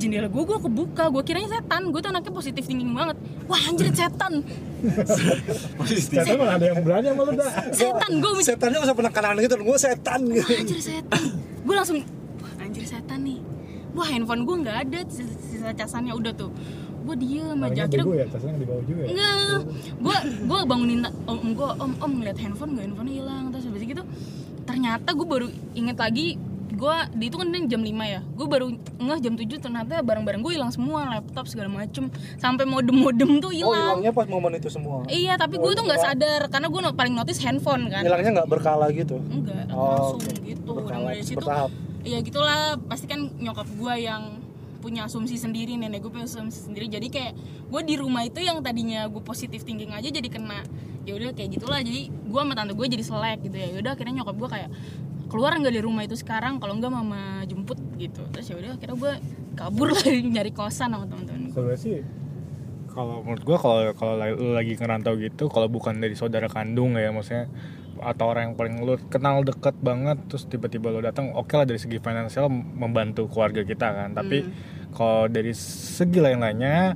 jendela gue gue kebuka gue kiranya setan. Gue tuh anaknya positif thinking banget. Wah anjir setan. Ternyata malah ada yang berani sama lu dah setan gue Setannya nggak usah penekanan gitu, gue setan. Gitu. wah anjir setan. Gue langsung wah anjir setan nih. Wah handphone gue nggak ada sisa casannya udah tuh gue diem aja akhirnya bego ya, tasnya di bawah juga ya enggak gue gue bangunin om gue om om ngeliat handphone gue handphonenya hilang terus habis gitu ternyata gue baru inget lagi gue di itu kan jam 5 ya gue baru ngeh jam 7 ternyata barang-barang gue hilang semua laptop segala macem sampai modem-modem tuh Oh hilang hilangnya pas momen itu semua. iya tapi gue tuh nggak sadar karena gue no- paling notice handphone kan Hilangnya nggak berkala gitu. enggak Oh, langsung oke. gitu dan Berkala, dari situ bertahap. ya gitulah pasti kan nyokap gue yang punya asumsi sendiri nenek gue punya asumsi sendiri. Jadi kayak gue di rumah itu yang tadinya gue positif thinking aja jadi kena ya udah kayak gitulah. Jadi gue sama tante gue jadi selek gitu ya. Udah akhirnya nyokap gue kayak keluar nggak dari rumah itu sekarang? Kalau nggak mama jemput gitu. Terus ya udah akhirnya gue kabur lah nyari kosan sama teman-teman gue. Sebenarnya sih kalau menurut gua kalau kalau lagi ngerantau gitu kalau bukan dari saudara kandung ya maksudnya atau orang yang paling lu kenal deket banget terus tiba-tiba lu datang oke lah dari segi finansial membantu keluarga kita kan. Tapi kalau dari segi lain-lainnya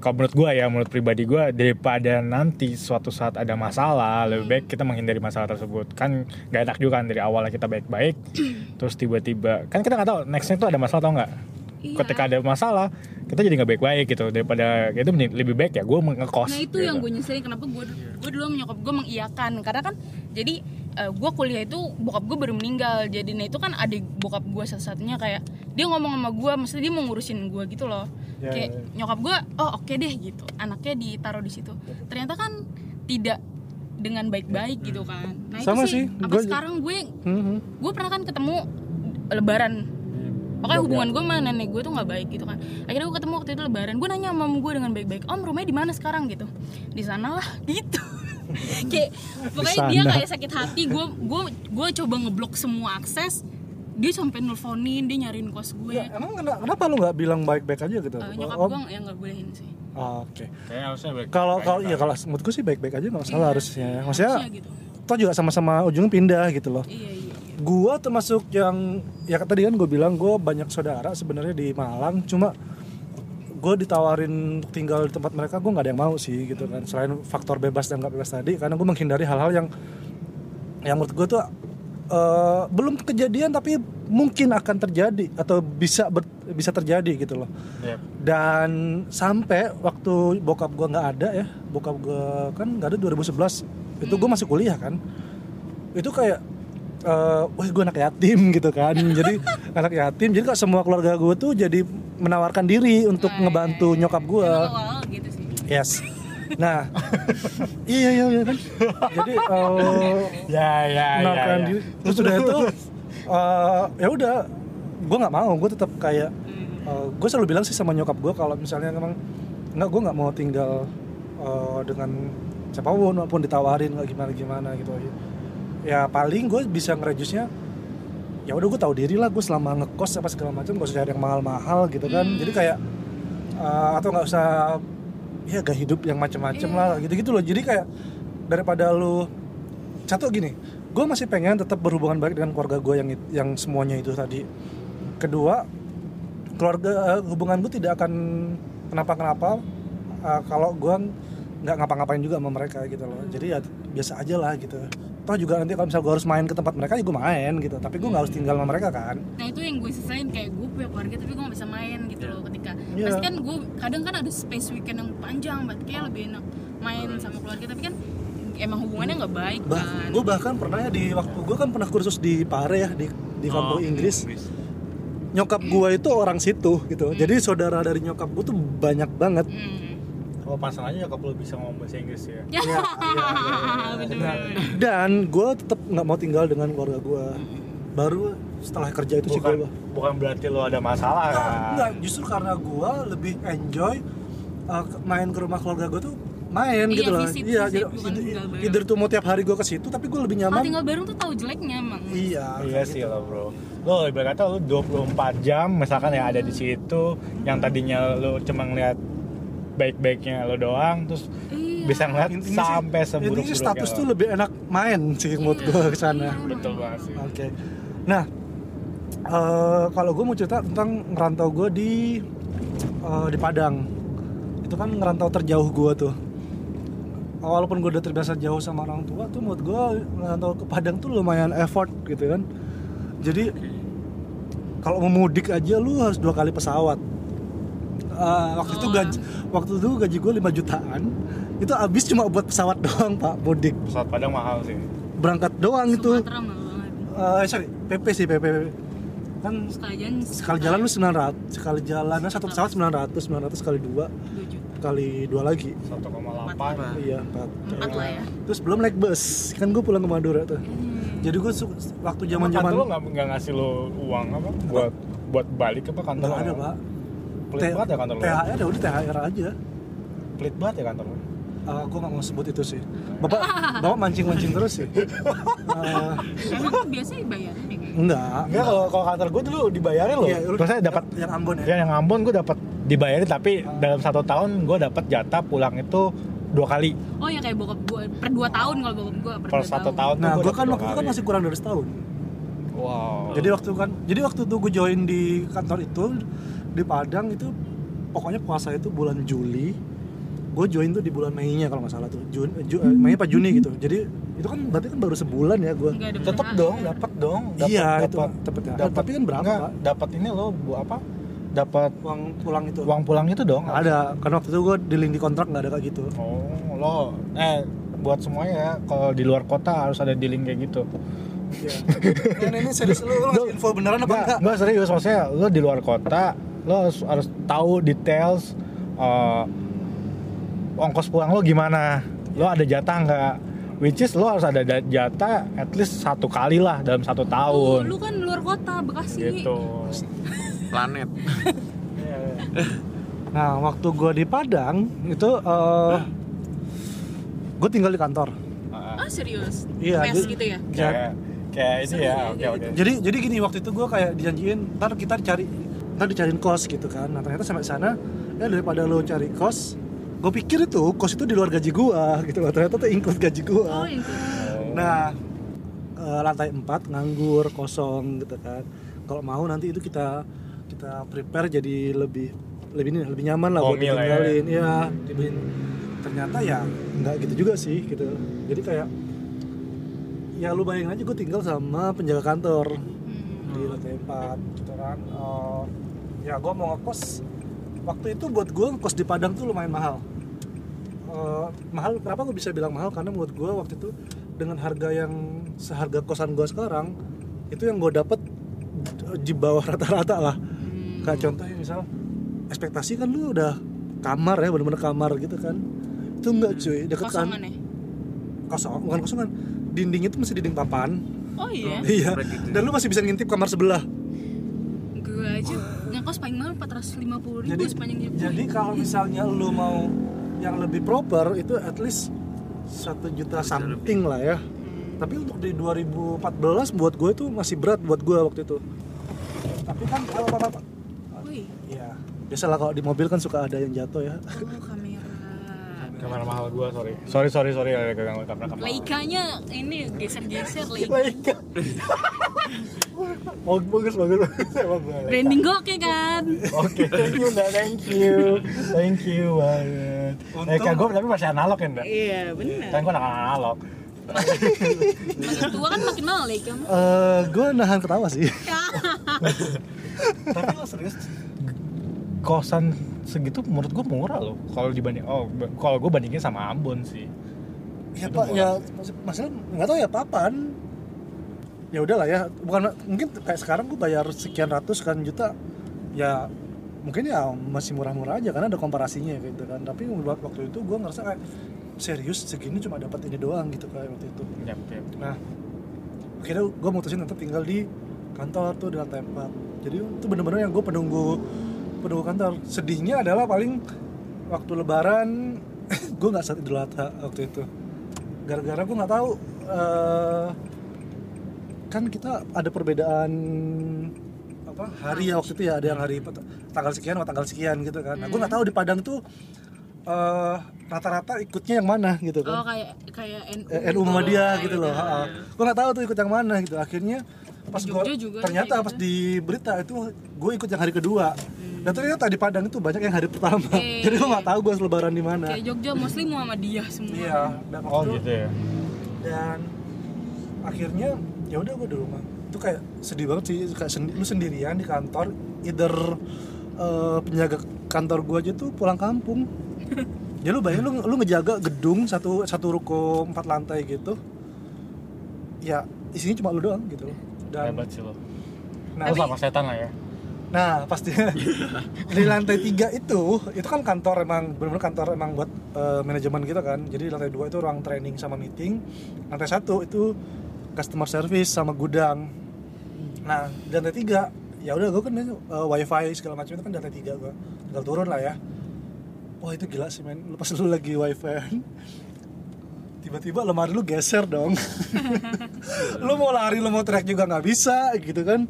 kalau menurut gua ya menurut pribadi gua daripada nanti suatu saat ada masalah lebih baik kita menghindari masalah tersebut. Kan gak enak juga kan dari awalnya kita baik-baik terus tiba-tiba kan kita nggak tahu nextnya tuh ada masalah atau nggak Iya. ketika ada masalah kita jadi nggak baik-baik gitu. Daripada itu lebih baik ya gue ngekos Nah itu gitu. yang gue nyeselin kenapa gue gue dulu sama nyokap gue mengiyakan. Karena kan jadi gue kuliah itu bokap gue baru meninggal. Jadi nah itu kan adik bokap gue satu-satunya kayak dia ngomong sama gue maksudnya dia mau ngurusin gue gitu loh. Ya, kayak ya, nyokap gue oh oke deh gitu. Anaknya ditaruh di situ. Ternyata kan tidak dengan baik-baik gitu kan. Nah Sama itu sih, sih, apa gua- sekarang gue Mhm. gue pernah kan ketemu lebaran pokoknya hubungan gue sama nenek gue tuh nggak baik gitu kan. Akhirnya gue ketemu waktu itu lebaran. Gue nanya sama gue dengan baik-baik om rumahnya di mana sekarang? gitu. Di sana lah gitu. Kayak pokoknya Di dia kayak sakit hati. Gue gue gue coba ngeblok semua akses. Dia sampai nelfonin dia nyariin kos gue. Ya, emang kena- kenapa lu nggak bilang baik-baik aja gitu? Eh, nyokap gue yang nggak bolehin sih. Oh, Oke. Baik Kalau kalau iya kalau menurutku sih baik-baik aja nggak masalah harusnya. ya. Maksudnya Harusnya gitu. toh juga sama-sama ujungnya pindah gitu loh. iya iya iya. Gua termasuk yang ya tadi kan gue bilang gue banyak saudara sebenarnya di Malang cuma gue ditawarin untuk tinggal di tempat mereka gue nggak ada yang mau sih gitu kan selain faktor bebas dan nggak bebas tadi karena gue menghindari hal-hal yang yang menurut gue tuh eh, belum kejadian tapi mungkin akan terjadi atau bisa ber- bisa terjadi gitu loh Iya. dan sampai waktu bokap gua nggak ada ya bokap gua kan nggak ada 2011 itu gue masih kuliah kan itu kayak eh wah gue anak yatim gitu kan. Jadi anak yatim jadi kok semua keluarga gue tuh jadi menawarkan diri untuk ngebantu nyokap gue Emang awal gitu sih? Yes. Nah iya iya iya kan. Jadi eh, ya ya ya, menawarkan ya. diri. Terus udah itu eh, ya udah gue nggak mau. Gue tetap kayak gue selalu bilang sih sama nyokap gue kalau misalnya emang nggak gue nggak mau tinggal eh, dengan siapa pun maupun ditawarin nggak gimana gimana gitu ya paling gue bisa ngerejusnya ya udah gue tahu diri lah gue selama ngekos apa segala macam gak usah cari yang mahal-mahal gitu kan. Jadi kayak eh, atau nggak usah ya gak hidup yang macem-macem lah gitu-gitu loh. Jadi kayak daripada lu satu gini gue masih pengen tetap berhubungan baik dengan keluarga gue yang yang semuanya itu tadi. Kedua keluarga eh, hubungan gue tidak akan kenapa-kenapa eh, kalau gue nggak ngapa-ngapain juga sama mereka gitu loh. Jadi ya biasa aja lah gitu toh juga nanti kalau misal gue harus main ke tempat mereka ya gue main gitu. Tapi gue nggak harus tinggal sama mereka kan? Nah itu yang gue sesain kayak gue punya keluarga tapi gue gak bisa main gitu loh ketika. Iya. pasti kan gue kadang kan ada space weekend yang panjang banget kayak lebih enak main sama keluarga. Tapi kan emang hubungannya nggak baik bah kan? gue bahkan pernah ya di waktu gue kan pernah kursus di Pare ya di di kampung Inggris. Nyokap gue itu orang situ gitu. Jadi saudara dari nyokap gue tuh banyak banget. Hmm. Oh, aja nyokap lu bisa ngomong bahasa Inggris ya. Ya, Iya, bener-bener. dan gue tetap nggak mau tinggal dengan keluarga gue baru setelah kerja itu sih Bukan gue bukan berarti lu ada masalah kan. Enggak, justru karena gue lebih enjoy uh, main ke rumah keluarga gue tuh main Iya, gitu loh. visit, iya, visit, jadi either- tuh mau tiap hari gue ke situ, tapi gue lebih Kalau nyaman. tinggal bareng tuh tahu jeleknya emang. Iya. Iya kayak sih gitu. lo bro Lo ibarat kata lu 24 jam misalkan ya ada di situ Yang tadinya lu cuma ngeliat baik-baiknya lo doang Terus Iya. bisa ngeliat Intinya sampai seburuk intinya status tuh lebih enak main sih Iya, mood gue ke sana. Betul banget sih Oke. Nah, eh, kalau gue mau cerita tentang ngerantau gue di eh, di Padang. Itu kan ngerantau terjauh gue tuh. Walaupun gue udah terbiasa jauh sama orang tua tuh mood gue ngerantau ke Padang tuh lumayan effort gitu kan. Jadi kalau mau mudik aja lu harus dua kali pesawat. Eh, waktu itu gaji waktu itu gaji gue 5 jutaan itu habis cuma buat pesawat doang pak mudik Pesawat Padang mahal sih berangkat doang itu mahal. Eh, sorry, PP sih PP. Kan Sekali jalan sekali jalan lu 900, sekali jalan satu pesawat 900, 900 kali dua 2 juta. kali dua lagi. 1,8 Iya, empat. Empat lah ya. Terus belum naik bus, kan gue pulang ke Madura tuh. Hmm. Jadi gue waktu zaman zaman kantor lo nggak ngasih lo uang apa buat buat balik apa kantor nggak ada pak. Pelit banget ya kantor lo. THR ya udah THR aja. Pelit banget ya kantor lo. Uh, gue nggak mau sebut itu sih. Bapak, bapak mancing mancing terus sih. Eh, Emang biasanya deh kayak. enggak. Enggak kalau kalau kantor gue dulu dibayarin loh. Iya, lu- Terus saya dapat yang Ambon ya. ya yang Ambon gue dapat dibayarin tapi dalam satu tahun gue dapat jatah pulang itu dua kali Oh ya kayak bokap gue per 2 tahun kalau bokap gue per, per 2 satu tahun. tuh Nah, gua gue kan dua waktu itu kan masih kurang dari setahun. Wow. Jadi waktu kan, jadi waktu itu gue join di kantor itu di Padang itu pokoknya puasa itu bulan Juli. Gue join tuh di bulan Mei-nya kalau nggak salah tuh. Jun, Ju, eh, Mei apa Juni gitu. Jadi itu kan berarti kan baru sebulan ya gue. Tetap dong, dapat dong. Dapat, Iya, itu dapat, dapat ya. dapat. Tapi kan berapa? Dapat ini lo bu apa? Dapat Uang pulang itu. uang pulang itu dong. Nggak ada, karena waktu itu gue di link di kontrak nggak ada kayak gitu. Oh, lo eh buat semuanya ya kalau di luar kota harus ada dealing kayak gitu. Iya. Ini serius lu, lu ngasih info beneran apa Enggak, enggak? enggak serius maksudnya lo di luar kota lo harus, harus tahu details eh, ongkos pulang lo gimana lo ada jatah nggak which is lo harus ada da- jatah at least satu kali lah dalam satu Oh, tahun lu kan luar kota Bekasi. gitu planet Nah, waktu gue di Padang itu gue tinggal di kantor. Ah serius? Iya, Mes gitu ya? kayak kayak ini ya oke oke Jadi jadi gini waktu itu gue kayak dijanjiin ntar kita cari ntar dicariin kos gitu kan. Nah ternyata sampai sana ya daripada lo cari kos, gue pikir itu kos itu di luar gaji gue gitu loh. Ternyata tuh include gaji gue. Oh. Nah eh, lantai 4 nganggur kosong gitu kan. Kalau mau nanti itu kita kita prepare jadi lebih lebih ini lebih nyaman lah buat lah ya. ditinggalin. Iya, dibeliin. Ternyata ya nggak gitu juga sih gitu. Jadi kayak ya lu bayangin aja gue tinggal sama penjaga kantor Hmm. di lantai 4 gitu kan Eh, ya gue mau ngekos. Waktu itu buat gue ngekos di Padang tuh lumayan mahal. Eh, mahal kenapa gue bisa bilang mahal? Karena menurut gue waktu itu dengan harga yang seharga kosan gue sekarang itu yang gue dapet di bawah rata-rata lah. Hmm. kayak contohnya misal ekspektasi kan lu udah kamar ya bener-bener kamar gitu kan. Itu enggak cuy deket kan Kosongan ya? kosong bukan kosongan. Dinding itu masih dinding papan. Oh iya. iya. Seperti itu. dan lu masih bisa ngintip kamar sebelah. Gue aja ngekos paling mahal 450 ribu jadi sepanjang hidup gue. jadi kalau misalnya lu mau yang lebih proper itu at least satu juta something lah ya. Tapi untuk di 2014 buat gue itu masih berat buat gue waktu itu. Tapi kan apa apa apa Wih, ya biasalah kalau di mobil kan suka ada yang jatuh ya. Oh kamera. kamera mahal gua sorry. Sorry sorry sorry ada gagang kamera kamera Leikanya ini geser-geser Leica. Leica oh, bagus bagus bagus Emang Leica. Branding kan. Oke, thank you. Thank you. Thank you banget. Untung- Eh, kan gue tapi masih analog ya, Nda? Iya benar. Kan gue anak analog. Makin tua kan makin mahal Leica. mah. Eh, gue nahan ketawa sih tapi lo serius kosan segitu menurut gue murah loh kalau dibanding oh kalau gue bandingin sama Ambon sih ya pak ya masalah nggak tahu ya papan ya udahlah ya. Bukan mungkin kayak sekarang gue bayar sekian ratus kan juta ya mungkin ya masih murah-murah aja karena ada komparasinya gitu kan. Tapi waktu itu gue ngerasa kayak serius segini cuma dapat ini doang gitu kayak waktu itu. Yap, yap. nah akhirnya gue mutusin tetap tinggal di kantor tuh di lantai 4 jadi itu bener-bener yang gue penunggu penunggu kantor. Sedihnya adalah paling waktu lebaran gue nggak saat idul adha waktu itu. Gara-gara gue nggak tahu eh, kan kita ada perbedaan apa hari ya waktu itu ya ada yang hari tanggal sekian sama tanggal sekian gitu kan nah gue nggak tahu di Padang tuh eh, rata-rata ikutnya yang mana gitu kan oh kayak kayak NU eh, NU Muhammadiyah gitu loh. Gue nggak tahu tuh ikut yang mana gitu. Akhirnya pas gua ternyata pas gitu. di berita itu gue ikut yang hari kedua. Dan ternyata di Padang itu banyak yang hari pertama. Oke. Jadi gue nggak tahu gue lebaran di mana. kayak Jogja mostly Muhammadiyah semua Iya. Dan Oh itu- gitu ya. Dan akhirnya ya udah gue di rumah. Itu kayak sedih banget sih. Kayak sendi- lu sendirian di kantor. Either eh, penjaga kantor gue aja tuh pulang kampung. ya lu bayangin lu, lu ngejaga gedung satu satu ruko empat lantai gitu ya isinya cuma lu doang gitu dan Hebat sih lo. nah, sama setan lah ya. nah pasti di lantai tiga itu itu kan kantor emang benar-benar kantor emang buat eh, manajemen gitu kan jadi di lantai dua itu ruang training sama meeting lantai satu itu customer service sama gudang. Nah di lantai tiga ya udah gue kan eh, wifi segala macam itu kan di lantai tiga gue tinggal turun lah ya. Wah itu gila sih men. Lu pas lu lagi wifi tiba-tiba lemari lu geser dong. Lu mau lari lu mau teriak juga nggak bisa gitu kan.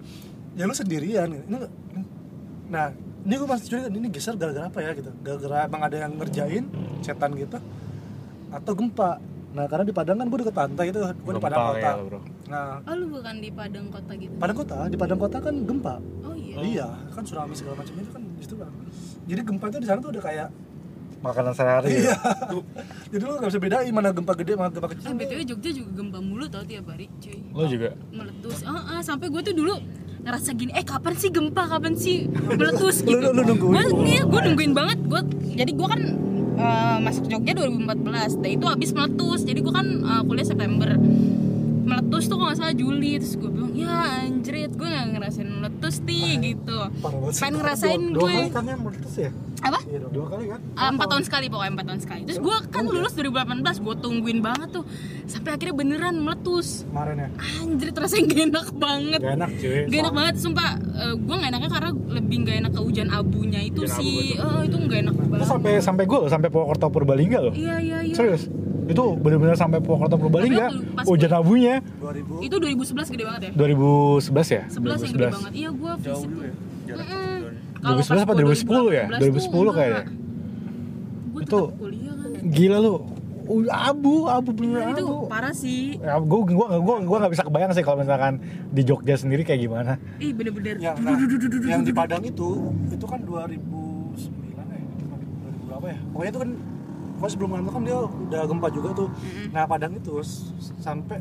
Ya lu sendirian. Ini nah ini gue masih curiga ini geser gara-gara apa ya gitu. Gara-gara emang ada yang ngerjain setan gitu atau gempa nah karena di Padang kan gue deket pantai itu gue di Padang kota. ya, bro. nah. Oh lu bukan di Padang kota gitu? Padang kota? Di Padang kota kan gempa. Oh iya? Iya kan tsunami segala macam itu kan di situ kan. Jadi gempa itu di sana tuh udah kayak Makanan sehari. iya. Ya. jadi lu nggak bisa bedain mana gempa gede mana gempa kecil. Ah, BTW Jogja juga gempa mulu tau tiap hari cuy. Lo juga. meletus. Ah ah, sampai gue tuh dulu ngerasa gini eh kapan sih gempa? Kapan sih meletus? Lu- gitu. lu nungguin? Gua- iya gue nungguin banget. Gue jadi gue kan eh, masuk Jogja 2014 dan itu habis meletus. Jadi gue kan eh, kuliah September meletus tuh kalau nggak salah Juli terus gue bilang ya anjrit gue nggak ngerasain meletus nih gitu Parah banget sih. pengen ngerasain Dua gue kali kan yang meletus ya? apa Iya dong. Dua kali kan? Ah, empat tahun sekali pokoknya empat tahun sekali terus gue kan lulus 2018 gue tungguin banget tuh sampai akhirnya beneran meletus kemarin ya anjir rasanya gak enak banget Gak enak cuy. Gak enak banget, sumpah gue gak enaknya karena lebih gak enak ke hujan abunya itu Hujan abu, sih betul. Oh itu gak enak banget sampai sampai gue sampai Purwokerto Purbalingga loh. Iya iya iya Serius. Itu benar-benar sampai Purwokerto Purbalingga. Hujan gua- abunya 2000 Itu 2011 gede banget ya 2011 ya? 11 yang gede banget Iya gue jauh dulu ya jarak. Kalau 2011 pas apa gua 2010 ya? 2010 kayaknya. Itu- kan Gila lu. Abu, abu bener Iya, itu abu. parah sih Ya, gue gua gua gua nggak bisa kebayang sih kalau misalkan di Jogja sendiri kayak gimana. Ih bener-bener yang nah, yang di Padang itu itu kan 2009 ya 2000 berapa ya pokoknya itu kan pokoknya sebelum itu kan dia udah gempa juga tuh. Nah Padang itu sampai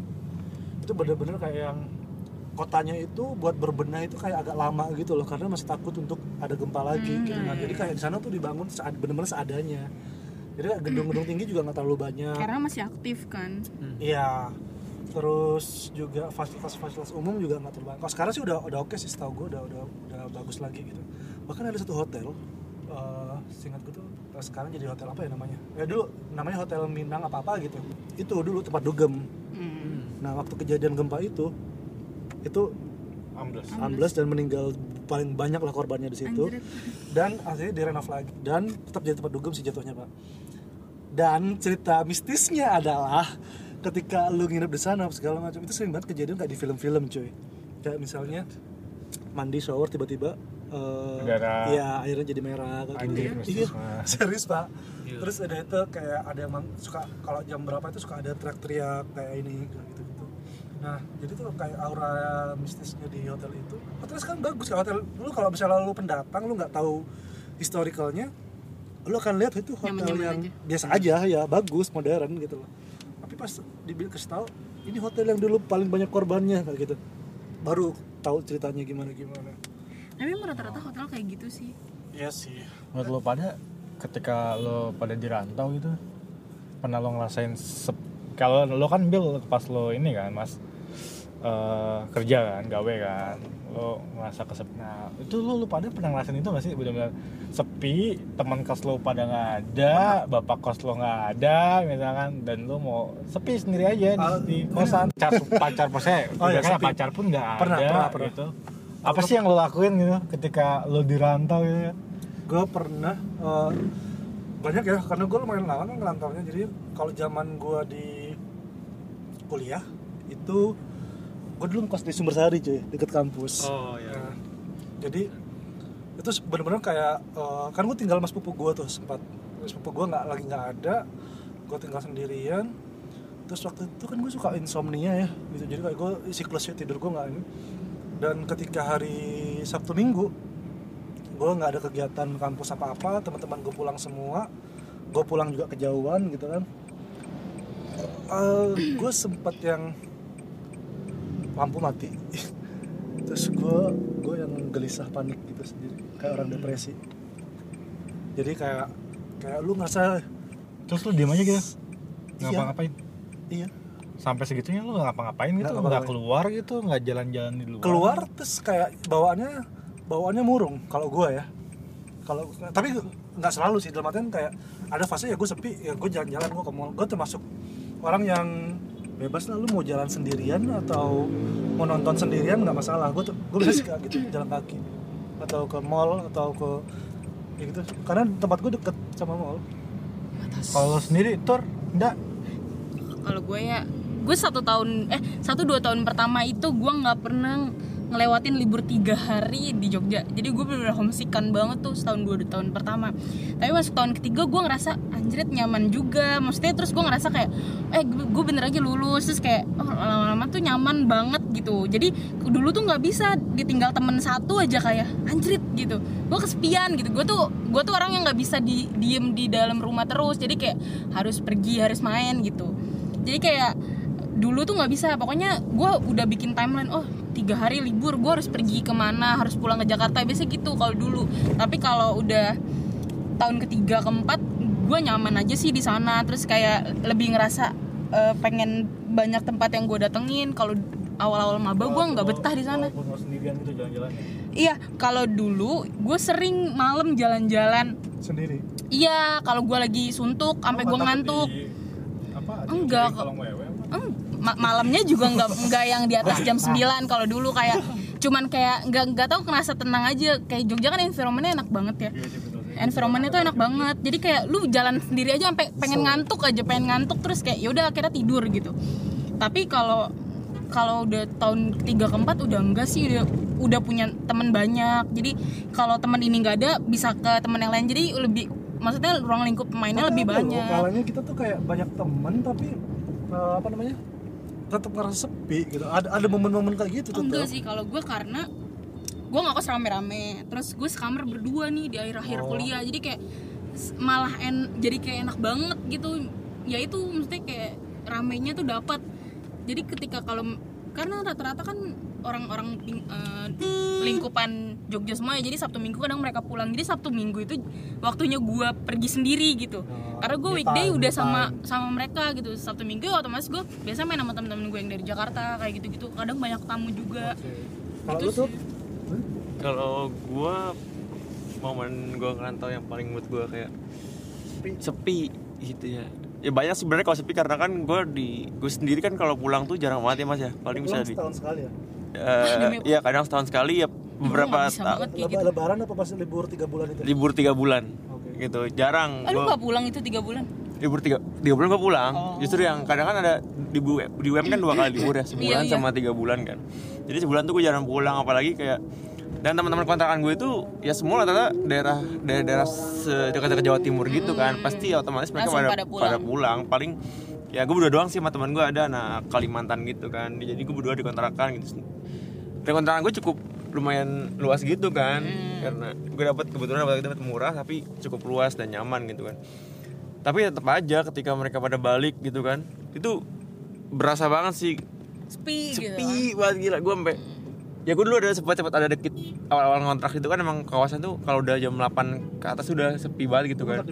itu bener-bener kayak yang kotanya itu buat berbenah itu kayak agak lama gitu loh karena masih takut untuk ada gempa lagi Hmm, gitu kan. Jadi kayak di sana tuh dibangun saat bener-bener seadanya. Jadi kayak gedung-gedung tinggi juga nggak terlalu banyak. Karena masih aktif kan. Iya. Terus juga fasilitas-fasilitas umum juga nggak terlalu. Kalau sekarang sih udah udah oke sih setahu gue udah udah udah bagus lagi gitu. Bahkan ada satu hotel, eh seingat gue tuh sekarang jadi hotel apa ya namanya? Ya dulu namanya Hotel Minang apa apa gitu. Itu dulu tempat dugem. Hmm. Nah waktu kejadian gempa itu itu Ambles. ambles dan meninggal paling banyak lah korbannya di situ. Dan akhirnya direnov lagi dan tetap jadi tempat dugem sih jatuhnya pak. Dan cerita mistisnya adalah ketika lu nginep di sana segala macam itu sering banget kejadian kayak di film-film cuy. Kayak misalnya mandi shower tiba-tiba eh Darah. iya airnya jadi merah kayak Anjir, gitu. mistis Iya, serius pak. Iya. Terus ada itu kayak ada yang suka kalau jam berapa itu suka ada teriak-teriak kayak ini gitu gitu. Nah, jadi tuh kayak aura mistisnya di hotel itu. Hotel sekarang bagus kayak hotel. Lu kalau misalnya lu pendatang lu nggak tahu historicalnya, lu akan lihat itu hotel Nyaman-nyaman yang aja. biasa aja ya, bagus, modern gitu loh. Tapi pas dibilang kasih tahu, ini hotel yang dulu paling banyak korbannya kayak gitu. Baru tahu ceritanya gimana gimana. Tapi emang rata-rata hotel kayak gitu sih. Iya sih. Menurut lo pada ketika lo pada di rantau gitu pernah lo ngerasain sep- kalau lo kan bil pas lo ini kan mas eh, kerja kan gawe kan lo ngerasa kesepi nah itu lo lu pada pernah ngerasain itu gak sih? Benar-benar sepi teman kos lo pada nggak ada bapak kos lo nggak ada misalkan dan lo mau sepi sendiri aja di, di kosan. Pacar pacar maksudnya Oh, iya, pacar pun nggak ada Pernah, pernah, pernah. gitu apa sih yang lo lakuin gitu ketika lo dirantau gitu kan gue pernah eh, banyak ya karena gue lumayan lama kan ngerantaunya. Jadi kalau zaman gue di kuliah itu gue dulu ngekos di Sumber Sari cuy deket kampus. Oh iya. Nah, jadi itu bener-bener kayak eh, kan gue tinggal mas pupu gue tuh sempat. Mas pupu gue nggak lagi nggak ada gue tinggal sendirian. Terus waktu itu kan gue suka insomnia ya gitu. Jadi kayak gue siklusnya tidur gue nggak ini dan ketika hari Sabtu Minggu gue nggak ada kegiatan kampus apa-apa teman-teman gue pulang semua. Gue pulang juga kejauhan gitu kan. Gue sempet yang lampu mati. Terus gue gue yang gelisah panik gitu sendiri kayak orang depresi. Jadi kayak kayak lu ngerasa terus lo diem aja gitu? Nggak Iya. ngapa-ngapain iya sampai segitunya nggak ngapa-ngapain gitu Nggak nggak keluar gitu nggak jalan-jalan di luar. Keluar terus kayak bawaannya bawaannya murung kalau gue ya. Kalau tapi nggak selalu sih dalam artian kayak ada fase ya gue sepi ya gue jalan-jalan gue ke mall. Gue termasuk orang yang bebas lah lu mau jalan sendirian atau mau nonton sendirian nggak masalah. Gue tuh gue bisa suka gitu jalan kaki. Atau ke mall atau ke ya gitu. Karena tempat gue deket sama mall. Kalau lo sendiri tur enggak kalau gue ya gue satu tahun eh satu dua tahun pertama itu gue nggak pernah ngelewatin libur tiga hari di Jogja. Jadi gue bener-bener homesikan banget tuh setahun dua tahun pertama. Tapi masuk tahun ketiga gue ngerasa anjrit nyaman juga. Maksudnya terus gue ngerasa kayak eh gue bener aja lulus. Terus kayak oh, lama-lama tuh nyaman banget gitu. Jadi dulu tuh nggak bisa ditinggal temen satu aja kayak anjrit gitu. Gue kesepian gitu. Gue tuh gue tuh orang yang nggak bisa di diem di dalam rumah terus. Jadi kayak harus pergi harus main gitu. Jadi kayak dulu tuh nggak bisa. Pokoknya gue udah bikin timeline oh tiga hari libur gue harus pergi ke mana harus pulang ke Jakarta biasa gitu kalau dulu. Tapi kalau udah tahun ketiga keempat gue nyaman aja sih di sana. Terus kayak lebih ngerasa eh, pengen banyak tempat yang gue datengin. Kalau awal-awal maba gue nggak betah di sana. gitu jalan-jalan ya. iya kalau dulu gue sering malam jalan-jalan. Sendiri? Iya kalau gue lagi suntuk sampai gue ngantuk. apa di- Enggak, ma- malamnya juga nggak nggak yang di atas jam 9 kalau dulu kayak cuman kayak nggak nggak tahu kerasa tenang aja. Kayak Jogja kan environmentnya enak banget ya. Iya environmentnya tuh enak banget. Jadi kayak lu jalan sendiri aja sampai pengen ngantuk aja pengen ngantuk terus kayak yaudah akhirnya tidur gitu. Tapi kalau kalau udah tahun ketiga keempat udah enggak sih udah udah punya teman banyak. Jadi kalau teman ini nggak ada bisa ke teman yang lain. Jadi lebih maksudnya ruang lingkup mainnya lebih Makanya banyak. Kalanya kita tuh kayak banyak temen tapi eh, apa namanya tetap ngerasa sepi gitu. Ada ada momen-momen kayak gitu tuh enggak sih kalau gue karena gue nggak kos rame-rame. Terus gue sekamar berdua nih di akhir-akhir Oh. kuliah. Jadi kayak malah en jadi kayak enak banget gitu. Ya itu mesti kayak ramenya tuh dapat. Jadi ketika kalau karena rata-rata kan orang-orang eh, lingkupan Jogja semua ya jadi Sabtu Minggu kadang mereka pulang. Jadi Sabtu Minggu itu waktunya gue pergi sendiri gitu. Oh, karena gue weekday time, udah sama time. sama mereka gitu. Sabtu Minggu otomatis gue biasa main sama temen-temen gue yang dari Jakarta kayak gitu-gitu. Kadang banyak tamu juga. Kalau Itu lu tuh? sih. kalau gua momen gua ngerantau yang paling mood gua kayak sepi. sepi gitu ya ya banyak sebenarnya kalau sepi karena kan gue di gue sendiri kan kalau pulang tuh jarang banget ya mas ya paling bisa di setahun sekali ya eh, Demi- ya kadang setahun sekali ya beberapa nggak bisa ta- gitu. lebaran apa pas libur tiga bulan itu libur tiga bulan Oke. gitu jarang Eh, lu gua- gak pulang itu tiga bulan? libur tiga tiga bulan gue pulang Oh. justru yang kadang kan ada di di UM kan dua kali libur ya sebulan Iya, iya. sama tiga bulan kan jadi sebulan tuh gue jarang pulang apalagi kayak dan teman-teman kontrakan gue itu ya semua rata-rata daerah daerah, daerah dekat-dekat Jawa Timur gitu kan. Pasti otomatis mereka Hmm. Pada, pada pulang. pada pulang. Paling ya gue berdua doang sih sama teman gue ada anak Kalimantan gitu kan. Jadi gue berdua di kontrakan gitu. Dan kontrakan gue cukup lumayan luas gitu kan. Hmm. karena gue dapat kebetulan dapat dapat murah tapi cukup luas dan nyaman gitu kan. Tapi tetap aja ketika mereka pada balik gitu kan itu berasa banget sih. Sepi, gitu. sepi banget gila. Gue sampai ya gue dulu ada sempat sempat ada dikit awal-awal ngontrak itu kan emang kawasan tuh kalau udah jam 8 ke atas sudah sepi banget gitu kan.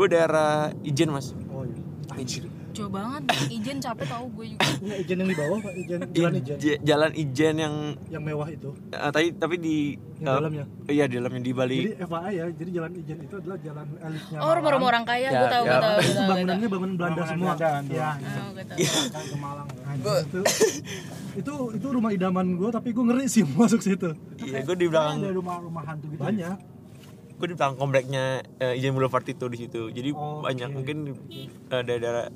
gue daerah Ijen mas. Oh iya. Anjir. Jauh banget Ijen capek tau gue juga. Nggak ijen yang di bawah pak. Ijen jalan ijen. Ije- jalan Ijen yang yang mewah itu. Eh, tapi tapi di Yang eh, dalamnya? iya di dalamnya di Bali. Jadi FAA ya jadi jalan ijen itu adalah jalan elitnya oh rumah-rumah orang kaya Ya, gue tau ya. gue tau gue bangunannya bangunan Belanda semua. Ya Oh, gue tau. ke Malang. Itu itu itu rumah idaman gue tapi gue ngeri sih masuk situ. Iya gue di belakang ada rumah-rumah hantu gitu. Banyak gue di belakang kompleknya eh, Ijen Boulevard itu di situ. Jadi Oh, banyak mungkin eh, daerah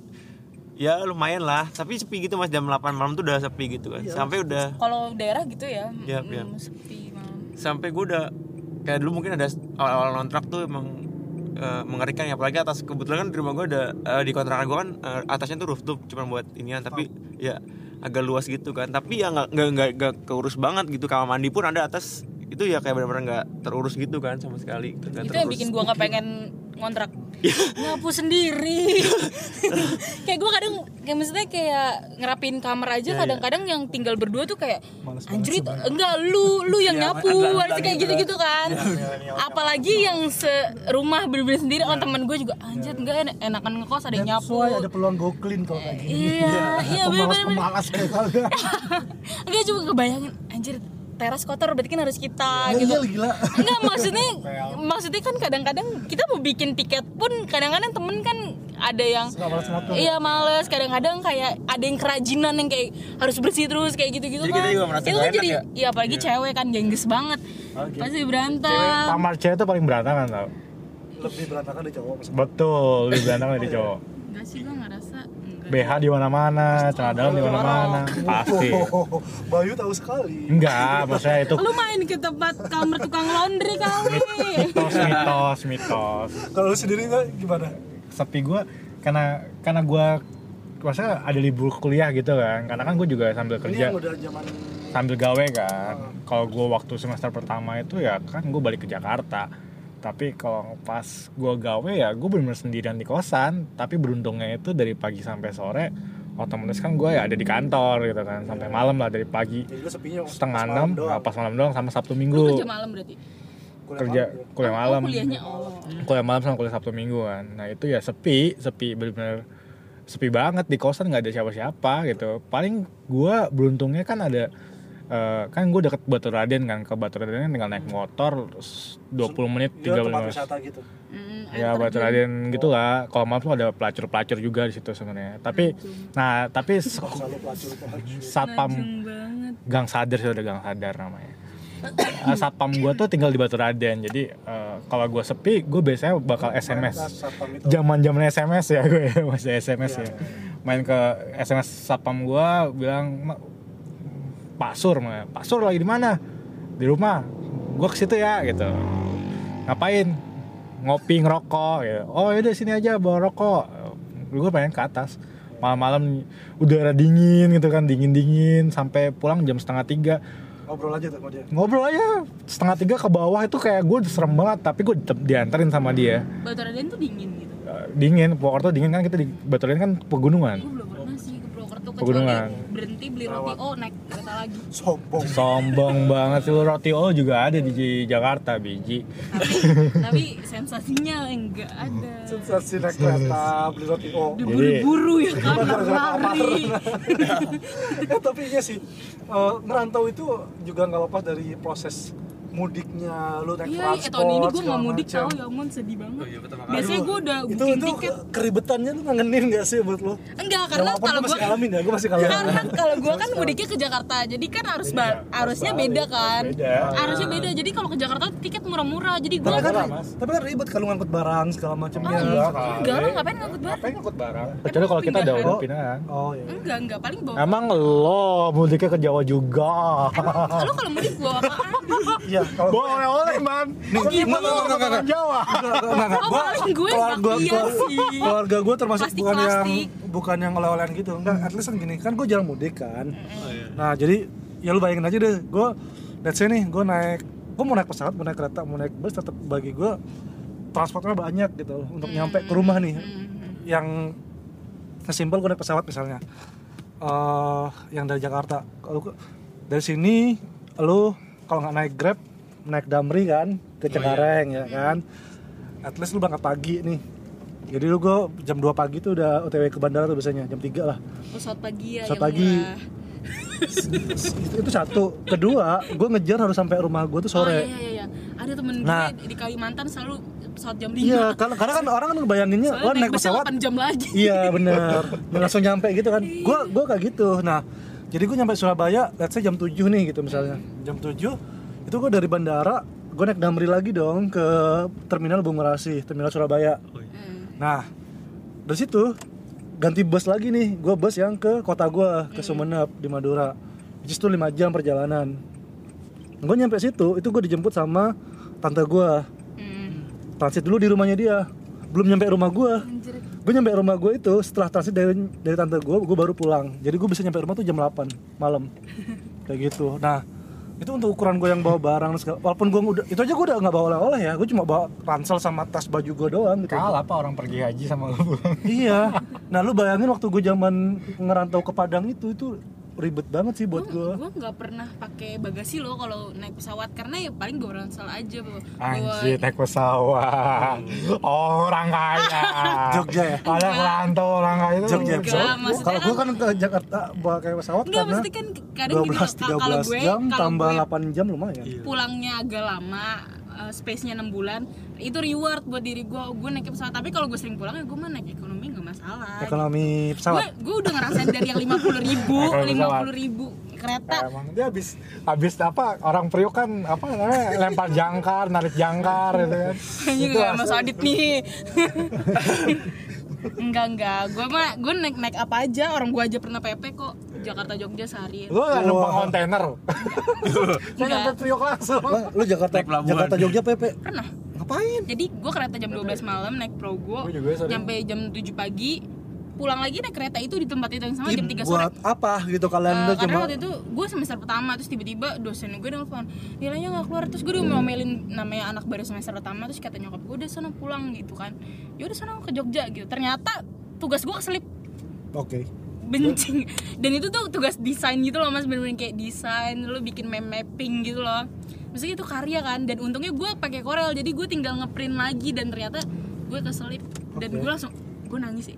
ya lumayan lah. Tapi sepi gitu mas. Jam 8 malam tuh udah sepi gitu kan. Iya. sampai udah kalau daerah gitu ya Iya, mm, iya. sepi malam. Sampai gue udah kayak dulu mungkin ada awal-awal kontrak tuh emang eh, mengerikan. Ya apalagi atas kebetulan kan di rumah gue ada eh, di kontrakan gue kan eh, atasnya tuh rooftop cuma buat inian. Tapi ya agak luas gitu kan. Tapi ya nggak nggak nggak nggak keurus banget gitu. Kamar mandi pun ada atas itu ya kayak benar-benar nggak terurus gitu kan sama sekali itu yang bikin gue nggak pengen ngontrak. Nyapu sendiri. Kayak gue kadang kayak maksudnya kayak ngerapin kamar aja kadang-kadang yang tinggal berdua tuh kayak anjir itu enggak lu lu yang nyapu harusnya kayak gitu-gitu kan. Apalagi yang serumah bener-bener sendiri oh temen gue juga anjir enggak en- enakan ngekos ada yang nyapu. ada peluang go clean kalau kayak gini. Iya iya bener-bener. pemalas kayak enggak juga kebayangin anjir teras kotor berarti kan harus kita Iya, gitu. gila. Enggak maksudnya maksudnya kan kadang-kadang kita mau bikin tiket pun kadang-kadang temen kan ada yang males iya males. Kadang-kadang kayak ada yang kerajinan yang kayak harus bersih terus kayak gitu-gitu Jadi kan. kita juga merasa itu kan enak jadi ya? ya apalagi cewek kan gengges banget. Pasti berantem. Kamar cewek tuh paling berantakan tau. Lebih berantakan dari cowok betul lebih berantakan dari cowok. Enggak sih gue ngerasa enggak BH di mana-mana celana dalam di mana-mana. pasti. Oh, Bayu tahu sekali. Enggak maksudnya itu lu main ke tempat kamar tukang laundry kali. Mitos mitos mitos. Kalau lu sendiri nggak gimana? Sepi gue karena karena gue masa ada libur kuliah gitu kan. Karena kan gue juga sambil kerja. yang udah zaman sambil gawe kan. Kalau gue waktu semester pertama itu ya kan gue balik ke Jakarta tapi kalau pas gue gawe ya gue bener-bener sendirian di kosan. Tapi beruntungnya itu dari pagi sampai sore otomatis kan gue ya ada di kantor gitu kan. Sampai malam lah dari pagi jadi lu sepinya setengah pas enam malam doang. nah, pas malam doang sama Sabtu lu Minggu. kerja malam berarti? Kuliah kerja malam, ya. kuliah oh malam. kuliahnya oh. Kuliah malam sama kuliah Sabtu Minggu kan. Nah itu ya sepi sepi bener-bener sepi banget di kosan nggak ada siapa-siapa gitu. Paling gua beruntungnya kan ada eh, kan gue deket Batu Raden kan ke Batu Raden kan tinggal naik motor terus 20 menit Dia 30 tempat menit. wisata gitu. Mm, ya Batu. Raden gitu lah. Kalau malam tuh ada pelacur-pelacur juga di situ sebenarnya. Tapi nah tapi satpam Gang Sadar sih udah Gang Sadar namanya. Eh, satpam gue tuh tinggal di Batu Raden. Jadi eh, kalau gue sepi gue biasanya bakal SMS zaman zaman SMS ya gue ya, masih SMS ya. Main ke SMS satpam gue bilang "Ma- Pak Sur. Pak Sur lagi di mana? Di rumah. Gue ke situ ya gitu. Ngapain? Ngopi ngerokok ya oh yaudah sini aja bawa rokok. Gue pengen ke atas. Malam-malam udara dingin gitu kan dingin dingin sampai pulang jam setengah tiga. Ngobrol aja tuh sama dia. Ngobrol aja. Setengah tiga ke bawah itu kayak gue serem banget tapi gue tetap diantarin sama dia. Batu Raden tuh dingin gitu? Dingin Purwokerto dingin kan kita di Batu Raden kan pegunungan. Gue belum pernah sih ke Purwokerto Pegunungan. kecuali berhenti beli roti oh naik kereta lagi. Sombong. Sombong banget sih lu roti oh juga ada di Jakarta biji. Tapi tapi sensasinya enggak ada. Sensasi naik kereta beli roti oh diburu-buru ya kan lari. Eh, tapi iya sih eh, ngerantau itu juga nggak lepas dari proses mudiknya lu naik iya eh transport tahun ini gue nggak mudik macam. tau ya ampun sedih banget Oh iya, kali. biasanya gue udah itu booking itu tiket keribetannya tuh ngangenin gak sih buat lo enggak ya, karena walaupun kalau gue ngalamin ya gue masih ngalamin karena kalau gue kan mudiknya ke Jakarta jadi kan harus ba- harusnya beda kan Beda. harusnya beda jadi kalau ke Jakarta tiket murah-murah jadi gue tapi kan, tapi kan ribet kalau ngangkut barang segala macamnya Oh, enggak, enggak lah ngapain ngangkut barang Ngapain ngangkut barang? Kecuali kalau kita ada pindahan? udah pindahan. oh iya enggak enggak paling bawa Emang lo mudiknya ke Jawa juga. lo kalau mudik bawa apaan iya oleh-oleh, Man. enggak, enggak. Jawa. Oh, gue keluarga gue termasuk bukan yang bukan yang oleh-olehan gitu. Enggak at least kan gini kan gue jarang mudik kan. Nah jadi ya lu bayangin aja deh gue let's say nih gue naik gue mau naik pesawat mau naik kereta mau naik bus tetap bagi gue transportnya banyak gitu untuk nyampe ke rumah nih. Yang sesimpel gue naik pesawat misalnya. Eh yang dari Jakarta. Kalau dari sini lu kalau nggak naik grab naik damri kan ke Cengkareng ya kan at least lu berangkat pagi nih Jadi lu gue jam 2 pagi tuh udah OTW ke bandara tuh biasanya jam 3 lah. pesawat pagi ya Pesawat pagi. itu, itu satu. Kedua, gue ngejar harus sampai rumah gue tuh Oh sore. iya iya iya. Ada temen Nah. gue di Kalimantan selalu pesawat jam 5. Iya, karena, karena kan orang kan ngebayanginnya Soalnya wah naik busnya pesawat 8 jam lagi. Iya bener Langsung nyampe gitu kan Gue gua kayak gitu Nah jadi gue nyampe Surabaya Let's say jam 7 nih gitu misalnya Jam 7 Itu gue dari bandara Gue naik Damri lagi dong Ke terminal Bung Merasi Terminal Surabaya. Hmm. Nah Dari situ Ganti bus lagi nih. Gue bus yang ke kota gue Ke Sumenep Di Madura. Which is tuh 5 jam perjalanan. Gue nyampe situ Itu gue dijemput sama Tante gue Hmm. Transit dulu di rumahnya dia. Belum nyampe rumah gue gue nyampe rumah gue itu setelah transit dari dari tante gue gue baru pulang. Jadi gue bisa nyampe rumah tuh jam 8 malam. Kayak gitu. Nah itu untuk ukuran gue yang bawa barang segala- walaupun gue udah itu aja gue udah nggak bawa oleh-oleh ya gue cuma bawa ransel sama tas baju gue doang gitu Kalah apa orang pergi haji sama lu pulang. iya nah lu bayangin waktu gue zaman ngerantau ke Padang itu itu ribet banget sih buat gue gue nggak pernah pakai bagasi loh kalau naik pesawat karena ya paling bawa ransel aja bawa, Anjir naik pesawat. Orang kaya. Jogja ya Ada ngerantau orang kaya itu. Jogja pesawat. kalau gue kan- kan ke Jakarta bawa kayak pesawat Enggak, karena kan kadang gini 12 loh, ka- kalau 13 gue jam tambah gue 8 jam lumayan pulangnya agak lama uh, space-nya 6 bulan itu reward buat diri gue gue naik pesawat. Tapi kalau gue sering pulang ya gue mah naik ekonomi nggak masalah ekonomi gue pesawat? gue udah ngerasain dari yang lima puluh ribu lima puluh ribu kereta. Emang dia habis habis apa orang Priok kan apa namanya lempar jangkar, narik jangkar gitu kan. Itu gak. Mas Adit nih. Enggak enggak. Gue mah Gue naik naik apa aja Orang gue aja pernah PP kok Jakarta Jogja sehari. Lu nggak numpang kontainer. Saya nyampe Priok langsung. Lah, lu Jakarta Naik pelabuhan. Jakarta Jogja PP Pernah. Ngapain? Jadi gue kereta jam 12 malam Naik Progo. Nyampe jam 7 pagi Pulang lagi naik kereta itu di tempat itu yang sama jam 3 sore. buat apa gitu kalian Eh, udah karena waktu itu gue semester pertama terus tiba-tiba dosen gue nelfon nilainya nggak keluar. Terus gue udah ngomelin namanya anak baru semester pertama terus kata nyokap gue udah sana pulang gitu kan. Ya udah sana ke Jogja gitu. Ternyata tugas gue keselip. Oke benci dan itu tuh tugas desain gitu loh mas bener-bener kayak desain lo bikin map mapping gitu loh maksudnya itu karya kan dan untungnya gue pakai Corel jadi gue tinggal ngeprint lagi dan ternyata gue keselip dan gue langsung gue nangis sih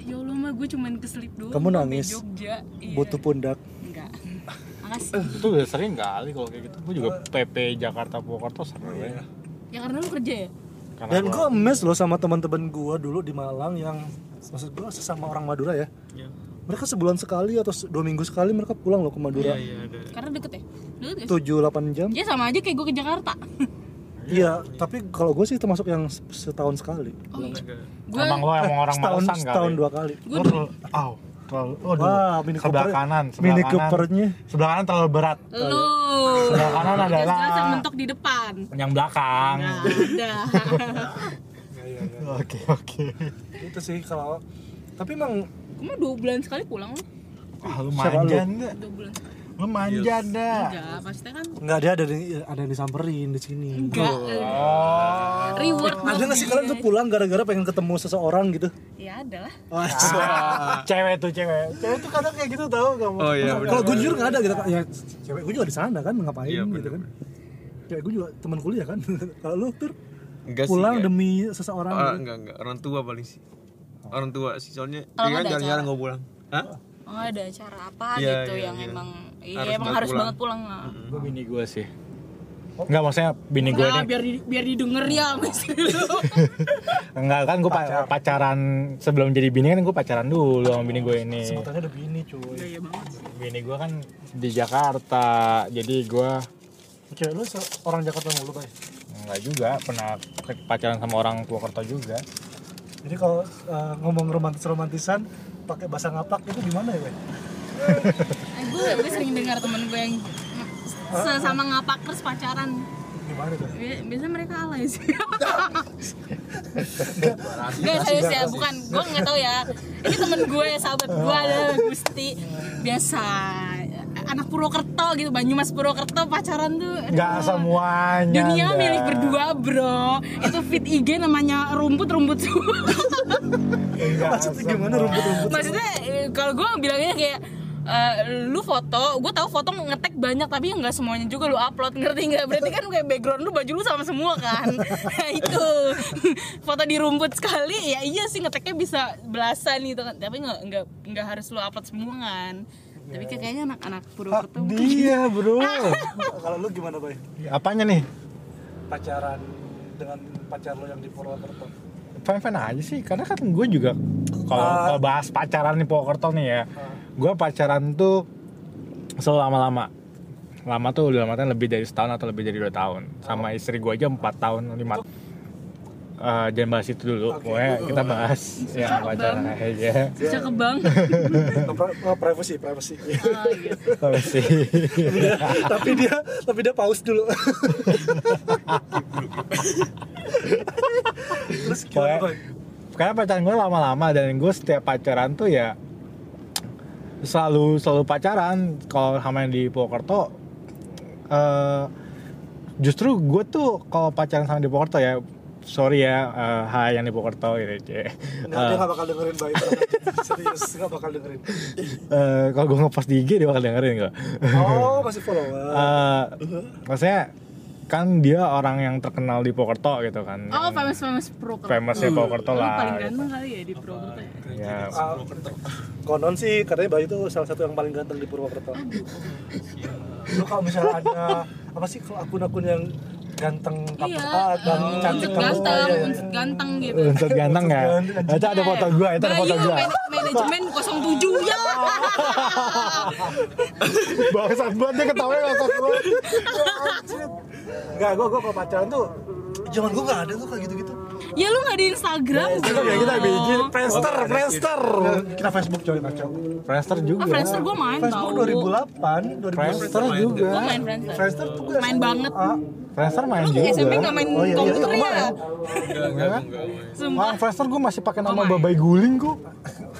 ya Allah mah gue cuman keselip doang Kamu nangis? Jogja Iya. butuh pundak enggak makasih Itu udah sering kali kalau kayak gitu. Gue juga PP Jakarta Purwokerto sering. Iya. ya karena lu kerja ya Karena dan gua- gue emes loh sama teman-teman gue dulu di Malang yang maksud gue sesama orang Madura ya Iya. Mereka sebulan sekali atau dua minggu sekali mereka pulang loh ke Madura. Iya, iya, ada. karena deket ya? Deket tujuh delapan jam. Ya sama aja kayak gue ke Jakarta. Iya tapi kalau gue sih termasuk yang se- setahun sekali. Oh iya. Gue Emang lo emang orang setahun malesan kali. setahun dua kali. Gue terlalu, aw, terlalu, waduh, Wah, Mini sebelah Cooper- kanan, sebelah Mini kanan, Coopernya. sebelah kanan terlalu berat. lu. Sebelah kanan adalah yang mentok di depan. Yang belakang. nah udah Oke oke. itu sih kalau tapi emang mah dua bulan sekali pulang lu Ah, lu manja enggak? dua bulan Lu manja dah. enggak maksudnya kan nggak ada ada di- ada yang disamperin di sini enggak Oh. reward ada nggak sih kalian tuh pulang gara-gara pengen ketemu seseorang gitu ya ada lah Wah, cewek tuh cewek. Cewek tuh kadang kayak gitu tau kamu. Oh iya, kalau gue jujur nggak ada gitu ya cewek gue juga di sana kan ngapain Iya, gitu kan cewek gue juga teman kuliah kan kalau lu tur Enggak sih. pulang enggak. demi seseorang Ah, gitu. enggak, enggak. Orang tua paling sih. Orang tua sih soalnya Kalau dia kan nggak ada jarang-jarang acara. gue pulang. Hah? oh ada acara apa Iya, gitu iya, yang iya. emang iya Harus emang banget harus pulang. banget pulang lah Gue bini gue sih. Enggak maksudnya bini gue nih. biar di, biar didengar ya mas Enggak kan gue pacaran sebelum jadi bini kan gue pacaran dulu sama bini gue ini. sebutannya udah bini cuy Gaya banget Bini gue kan di Jakarta. Jadi gue cewek lu se- orang Jakarta mulu bay enggak juga pernah pacaran sama orang Purwokerto juga. Jadi kalau uh, ngomong romantis romantisan pakai bahasa ngapak itu gimana ya bay Eh, gue gue sering dengar temen gue yang sama ngapak terus pacaran. Gimana tuh? Bi- biasanya mereka alay sih. Enggak serius ya bukan. Gue nggak tahu ya. Ini temen gue sahabat gue ada Gusti. Biasa anak Purwokerto gitu Banyumas Purwokerto pacaran tuh aduh. Enggak semuanya. dunia enggak. milik berdua bro itu fit IG namanya rumput rumput maksudnya gimana semua. rumput-rumput maksudnya eh, kalau gue bilangnya kayak eh, lu foto gue tahu foto ngetek banyak tapi nggak semuanya juga lu upload ngerti nggak berarti kan kayak background lu baju lu sama semua kan nah, itu foto di rumput sekali ya iya sih ngeteknya bisa belasan gitu kan tapi nggak nggak nggak harus lu upload semua kan tapi kayak- kayaknya anak-anak Purwokerto Dia bro. kalau lu gimana boy Apanya nih? pacaran dengan pacar lo yang di Purwokerto Fan fan aja sih, karena kan gue juga kalau Ah. kalau bahas pacaran di Purwokerto nih ya, gue pacaran tuh selalu lama-lama. Lama tuh dalam artian lebih dari setahun atau lebih dari dua tahun. Sama istri gue aja empat tahun lima. Eh, jangan bahas itu dulu, Oke. pokoknya kita bahas yang pacaran aja. cakep bang Oh, pri- privacy privacy. Ah, gitu. Sih, tapi dia tapi dia pause dulu. Terus gimana Pokoknya- boy karena pacaran gue lama-lama dan gue setiap pacaran tuh ya selalu selalu pacaran. Kalau sama yang di Purwokerto eh justru gue tuh kalau pacaran sama di Purwokerto ya sorry ya eh, hai yang di Purwokerto gitu cie. Nggak, dia nggak bakal dengerin aja. serius nggak bakal dengerin. Eh, kalau gue ngepost di IG dia bakal dengerin kok. Oh masih follower. Eh, maksudnya kan dia orang yang terkenal di Purwokerto gitu kan. Oh Yang famous famous Purwokerto. famousnya Purwokerto Lu lah paling gitu. ganteng kali ya di Purwokerto ya? Ya Ah, konon sih katanya Bayu itu salah satu yang paling ganteng di Purwokerto. Lu kalau misalnya ada apa sih kalau akun-akun yang ganteng iya ah, dan oh, cantik kamu ganteng iya, iya. unsur ganteng gitu Unsur ganteng ya? Itu ada foto gua, itu ada foto Bayu, gua. man- manajemen 07 ya Bangsat banget dia ketawa ngakak gua. Enggak, gua gua kalau pacaran tuh zaman gua nggak ada tuh kayak gitu-gitu. Ya lu nggak di Instagram Kita ya kita bikin Friendster, Oh, Friendster. Kita Facebook coy kacau. Friendster juga. ah Friendster gue main Facebook tau 2008, 2008. Friendster gue juga. main Friendster Friendster tuh gua Main banget. Ah, Friendster main lu juga. SMP nggak main Oh, iya, iya, komputer itu ya kemarin. enggak enggak enggak sumpah Friendster gue masih pakai nama Oh. Babai Guling kok.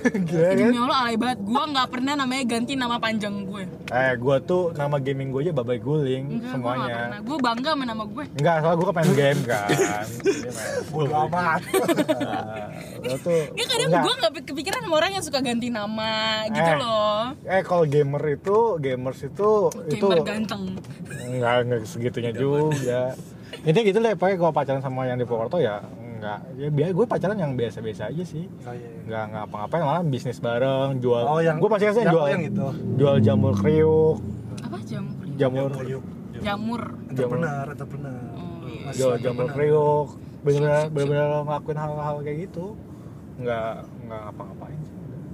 Gila kan? Demi Allah alay banget, gue gak pernah namanya ganti nama panjang gue Eh, gue tuh nama gaming gue aja Babai Guling Enggak, gue gak semuanya. pernah Gue bangga sama nama gue Enggak, soalnya gue main game kan. Main. Bodo amat. Nah, Lo tuh Ya kadang enggak. gue gak kepikiran sama orang yang suka ganti nama gitu Eh. loh Eh kalau gamer itu, gamers itu itu Gamer ganteng enggak enggak segitunya juga. Intinya gitu deh, pokoknya kalau pacaran sama yang di Purwokerto ya enggak. Ya biar gue pacaran yang biasa-biasa aja sih. Oh, iya, iya. Enggak enggak apa-ngapain malah bisnis bareng, jual. Oh, yang- gue pasti yang- jual yang itu. Jual jamur kriuk, Apa jamur? jamur Yuk, Jamur entrepreneur, entrepreneur. Oh iya jual jamur kriuk. Bener-bener bener-bener ngelakuin hal-hal kayak gitu. Enggak enggak ngapa-ngapain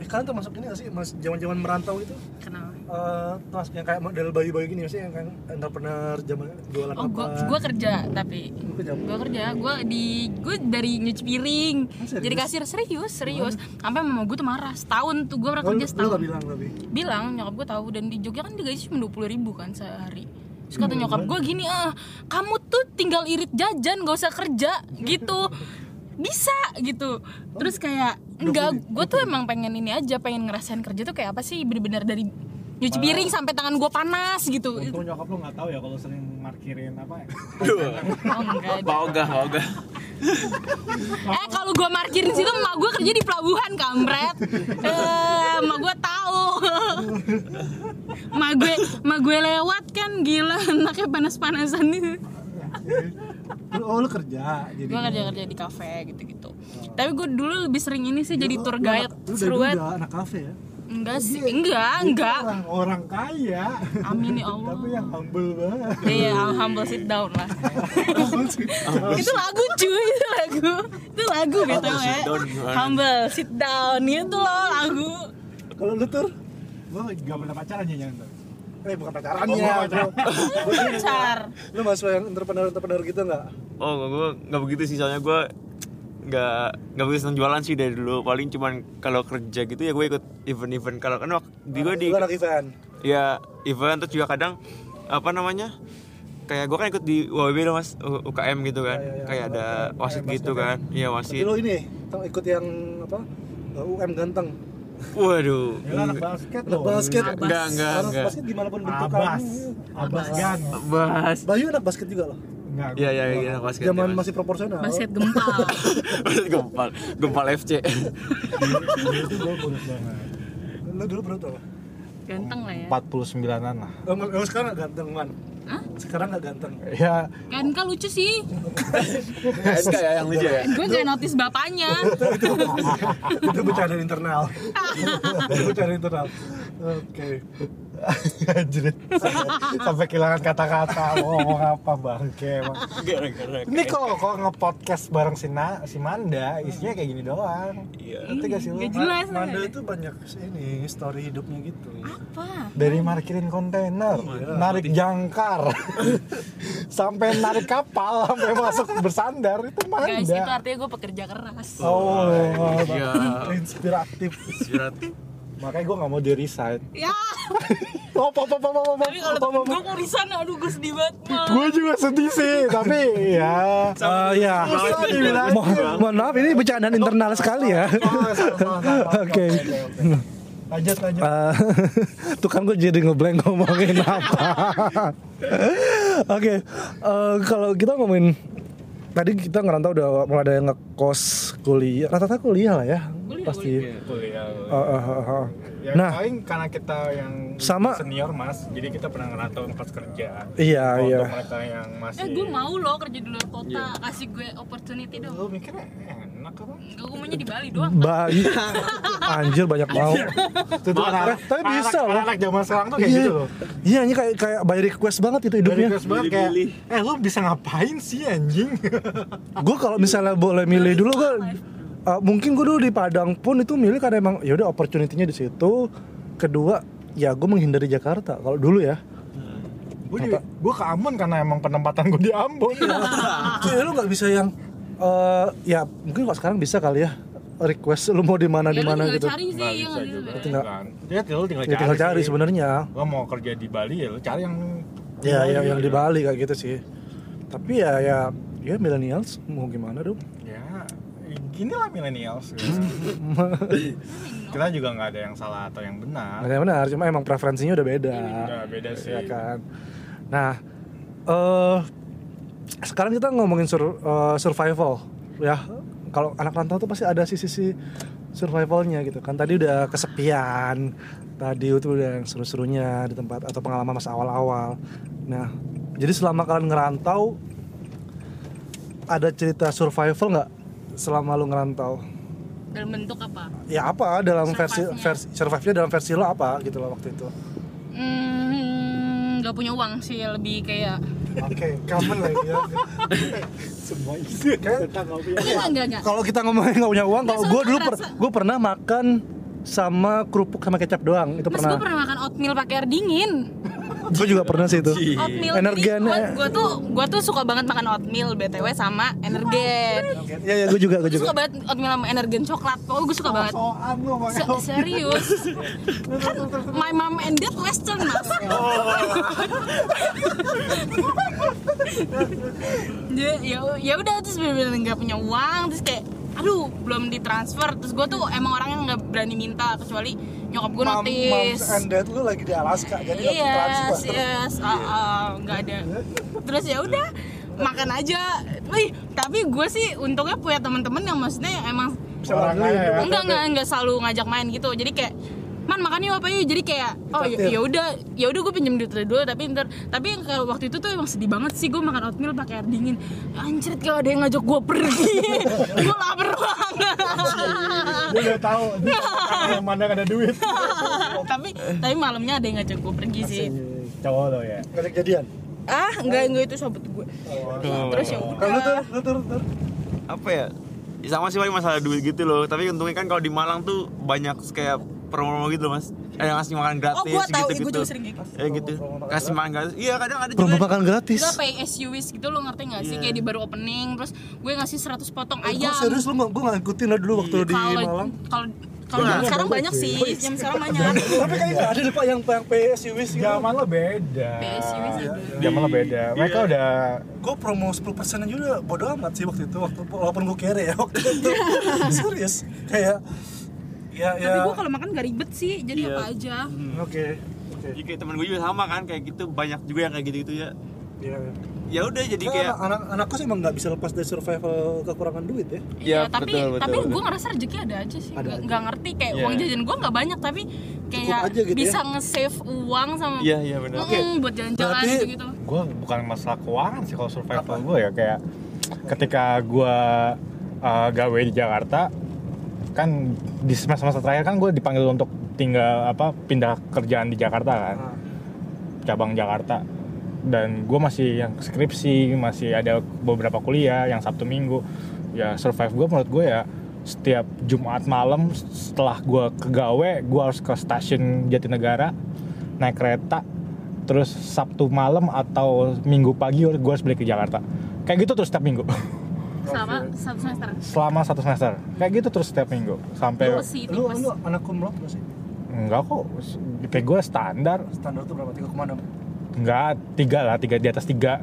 kalian termasuk ini gak sih, mas zaman-zaman merantau itu? Kenapa? Eh, termasuk yang kayak model bayu-bayu gini sih, yang kayak entrepreneur, zaman jualan Oh apa? gue kerja tapi Lu kerja gue kerja. Gue di gue dari nyuci piring. Oh, serius? jadi kasir. Serius serius. Sampai mama gue tuh marah. Setahun tuh gue pernah Oh, lu, kerja lu setahun. gak bilang tapi bilang nyokap gue tahu. Dan di Jogja kan digaji cuma dua puluh ribu kan sehari. Terus kata nyokap gue gini ah kamu tuh tinggal irit jajan gak usah kerja gitu. Bisa gitu. Terus kayak enggak gue tuh emang pengen ini aja pengen ngerasain kerja tuh kayak apa sih bener-bener dari nyuci piring sampai tangan gue panas gitu Untung nyokap lu nggak tahu ya kalau sering markirin apa ya. oh enggak mau ogah. Eh kalau gue markirin situ emak gue kerja di pelabuhan kampret. Eh emak gue tahu. Emak gue emak gue lewat kan gila anaknya panas-panasan itu. Lu- oh lu kerja jadi Gue kerja kerja di kafe gitu-gitu. Tapi gue dulu lebih sering ini sih jadi Lu- tour guide. lu Seru banget. udah anak kafe ya Enggak sih, enggak, enggak. Orang orang kaya. Amin ya Allah. Tapi yang humble banget. Iya, humble sit down lah. itu lagu cuy, itu lagu. Itu lagu gitu ya. Humble sit down itu loh lagu. kalau lu tur Gue gak pernah pacaran ya jangan tuh. Eh bukan pacarannya bro. Pacar. lu masuk yang entrepreneur entrepreneur gitu nggak? Oh, gue nggak begitu sih. Soalnya gue nggak nggak begitu senang jualan sih dari dulu. Paling cuman kalau kerja gitu ya gue ikut event-event. Kalau kan waktu di gue di event? Ya event. Terus juga kadang apa namanya kayak gue kan ikut di UAB loh mas. UKM gitu kan. Ya, ya, ya. kayak ada wasit gitu basket kan. Iya tapi wasit lu ini tau ikut yang apa? UM ganteng waduh Ya anak basket anak basket Enggak, enggak, anak enggak. basket gimana pun Abas. bentukannya Abas gan. bahas Bayu anak basket juga loh Enggak. iya iya iya anak basket zaman ya, Mas. masih proporsional Basket gempal. Basket gempal gempal FC Itu gue kurus banget. lu dulu berapa Ganteng lah ya. 49-an lah. Oh, sekarang gak ganteng man Hah? sekarang gak ganteng. Ya, Kan kan lucu sih. SK ya yang lucu ya? Gue gak notice bapaknya. itu bercanda internal. Itu bercanda internal. Oke anjir. Sampai kehilangan kata-kata. Mau ngomong apa bangke emang. gara-gara Ini kok kok nge-podcast bareng si, Na, si Manda, isinya kayak gini doang. iya Ngerti gak sih lu? Gak jelas. Manda itu banyak ini story hidupnya gitu Apa? Dari markirin kontainer, Iya. narik jangkar, sampai narik kapal, sampai masuk bersandar itu Guys, itu Manda. artinya gue pekerja keras. Oh, iya inspiratif Inspiratif. Makanya gue nggak mau di resign. Ya. Oh, apa apa apa apa apa. Tapi kalau temen gue mau resign, aduh gue sedih banget. Mal. Gue juga sedih sih, tapi ya. Eh, ya. Mo- mohon maaf ini bercandaan internal sekali ya. Oke. Lanjut lanjut. Eh, tuh kan gue jadi ngeblank ngomongin apa oke eh, kalau kita ngomongin tadi kita ngerantau udah mulai ada yang ngekos kuliah rata-rata kuliah lah ya Kuliah, pasti Kuliah. Eh, eh, eh, eh. Ya, nah paling karena kita yang Sama- senior mas, jadi kita pernah ngerantau tempat kerja. iya Kalau iya Untuk mereka yang masih. Eh gue mau loh kerja di luar kota, kasih gue opportunity dong. mikirnya apa? Enggak, gue maunya di Bali doang. Bayi anjir banyak mau Itu tuh anak, Eh, tapi bisa anak, loh. Anak zaman sekarang tuh kayak iya gitu loh. iya ini kayak kayak by request banget itu Dari hidupnya kelas banget kayak, eh lu bisa ngapain sih anjing? gue kalau misalnya boleh milih dulu gue uh, mungkin gue dulu di Padang pun itu milih karena emang ya udah opportunity-nya di situ kedua ya gue menghindari Jakarta kalau dulu ya gue gue keaman karena emang penempatan gue di Ambon. Cuy, lu nggak bisa yang eh, ya mungkin kok sekarang bisa kali ya request lu mau di mana di Ya lu mana gitu cari sih, ya nggak gitu. Tinggal-. Dia tinggal tinggal ya tinggal cari sebenarnya Lo mau kerja di Bali ya lo cari yang ya yang yang di gitu. Bali kayak gitu sih tapi ya ya ya millennials mau gimana dong Ya, gini lah millennials. ya. kita juga nggak ada yang salah atau yang benar. Ada yang benar cuma emang preferensinya udah beda Udah beda sih. ya kan nah eh sekarang kita ngomongin sur- eh, survival ya. Kalau anak rantau tuh pasti ada sisi-sisi survivalnya gitu kan. Tadi udah kesepian tadi itu udah yang seru-serunya di tempat atau pengalaman masa awal-awal. Nah jadi selama kalian ngerantau ada cerita survival nggak selama lu ngerantau? Dalam bentuk apa? ya apa? Dalam versi versi survive-nya dalam versi lo apa gitu loh waktu itu? Hmm, gak punya uang sih, lebih kayak Oke, common lah ya. Semua isi tentang ngopi. Enggak, enggak, enggak. Kalau kita ngomongin nggak punya uang, kalau gue dulu per, gue pernah makan sama kerupuk sama kecap doang. Itu Mas pernah. gue pernah makan oatmeal pakai air dingin. Gue juga pernah sih itu. Oatmeal. Energen, Gue gue tuh gue tuh suka banget makan oatmeal btw sama energen. Iya, iya, gue juga, gue Gue juga. suka banget oatmeal sama energen coklat. Oh, gue suka banget. Serius. Kan my mom and dad western mas. ya ya ya udah terus bener-bener nggak punya uang terus kayak aduh belum ditransfer. Terus gue tuh emang orang yang nggak berani minta kecuali nyokap gue notice. and dad lu lagi di Alaska, jadi yes transfer. yes ah, ah, nggak ada. Terus ya udah makan aja. Wih, tapi gue sih untungnya punya teman-teman yang maksudnya yang emang Bisa kaya ya. enggak enggak enggak selalu ngajak main gitu. Jadi kayak man makan yuk apa yuk jadi kayak oh ya ya udah ya udah gue pinjem duit dulu tapi ntar tapi kayak waktu itu tuh emang sedih banget sih gue makan oatmeal pakai air dingin. Anjir kalau ada yang ngajak gue pergi gue lapar banget. Gue udah tahu yang mana ada duit. tapi tapi malamnya ada yang ngajak gue pergi sih. Cowok lo ya. Ngajak jadian. ah enggak enggak itu sahabat gue terus ya Kalau udah. lu tuh. apa ya? Sama sih paling masalah duit gitu loh. Tapi untungnya kan kalau di Malang tuh banyak kayak promo gitu mas. Ada yang ngasih makan gratis Oh, gua tahu, gitu gua gitu juga sering kayak gitu. ya gitu. Kasih makan gratis. Iya kadang ada Promo juga makan gratis. Enggak pay as you wish gitu lo ngerti gak sih? Kayak di baru opening terus gue ngasih 100 potong Gue ayam. serius lu, gue nggak ngikutin lah dulu waktu di Malang. kalau kalau zaman sekarang banyak sih jam sekarang banyak. Tapi kayaknya nggak ada deh pak yang yang PSU wis gitu. Zaman lo beda. PSU Iya, sih Zaman lo beda. Mereka udah gue promo 10% aja udah bodo amat sih waktu itu waktu walaupun gue kere ya waktu itu. Serius. Kayak ya ya tapi gue kalau makan gak ribet sih jadi Iya. apa aja oke oke Jadi kayak temen gue juga sama kan kayak gitu banyak juga yang kayak gitu gitu ya Iya. iya. ya udah jadi Kan kayak anak, anak anakku sih emang nggak bisa lepas dari survival kekurangan duit ya. Iya, tapi betul, betul, tapi betul. gue ngerasa rezeki ada aja sih Ada nggak ngerti kayak Iya. uang jajan gue nggak banyak tapi kayak aja gitu bisa ya. nge-save uang sama iya iya benar Mm, buat jalan-jalan gitu gitu gue bukan masalah keuangan sih kalau survival gue ya kayak ketika gue uh, gawe di Jakarta kan di semester semester terakhir kan gue dipanggil untuk tinggal apa pindah kerjaan di Jakarta kan. Nah, cabang Jakarta. Dan gue masih yang skripsi masih ada beberapa kuliah yang Sabtu Minggu. Ya survive gue menurut gue ya setiap Jumat malam setelah gue kegawe gue harus ke stasiun Jatinegara naik kereta. Terus Sabtu malam atau Minggu pagi gue harus balik ke Jakarta. Kayak gitu terus setiap minggu selama satu semester selama satu semester kayak gitu terus setiap minggu sampai Lu sih lu lu anak kumlot nggak sih? enggak kok kayak gue standar Standar tuh berapa? 3,6. enggak tiga lah tiga di atas tiga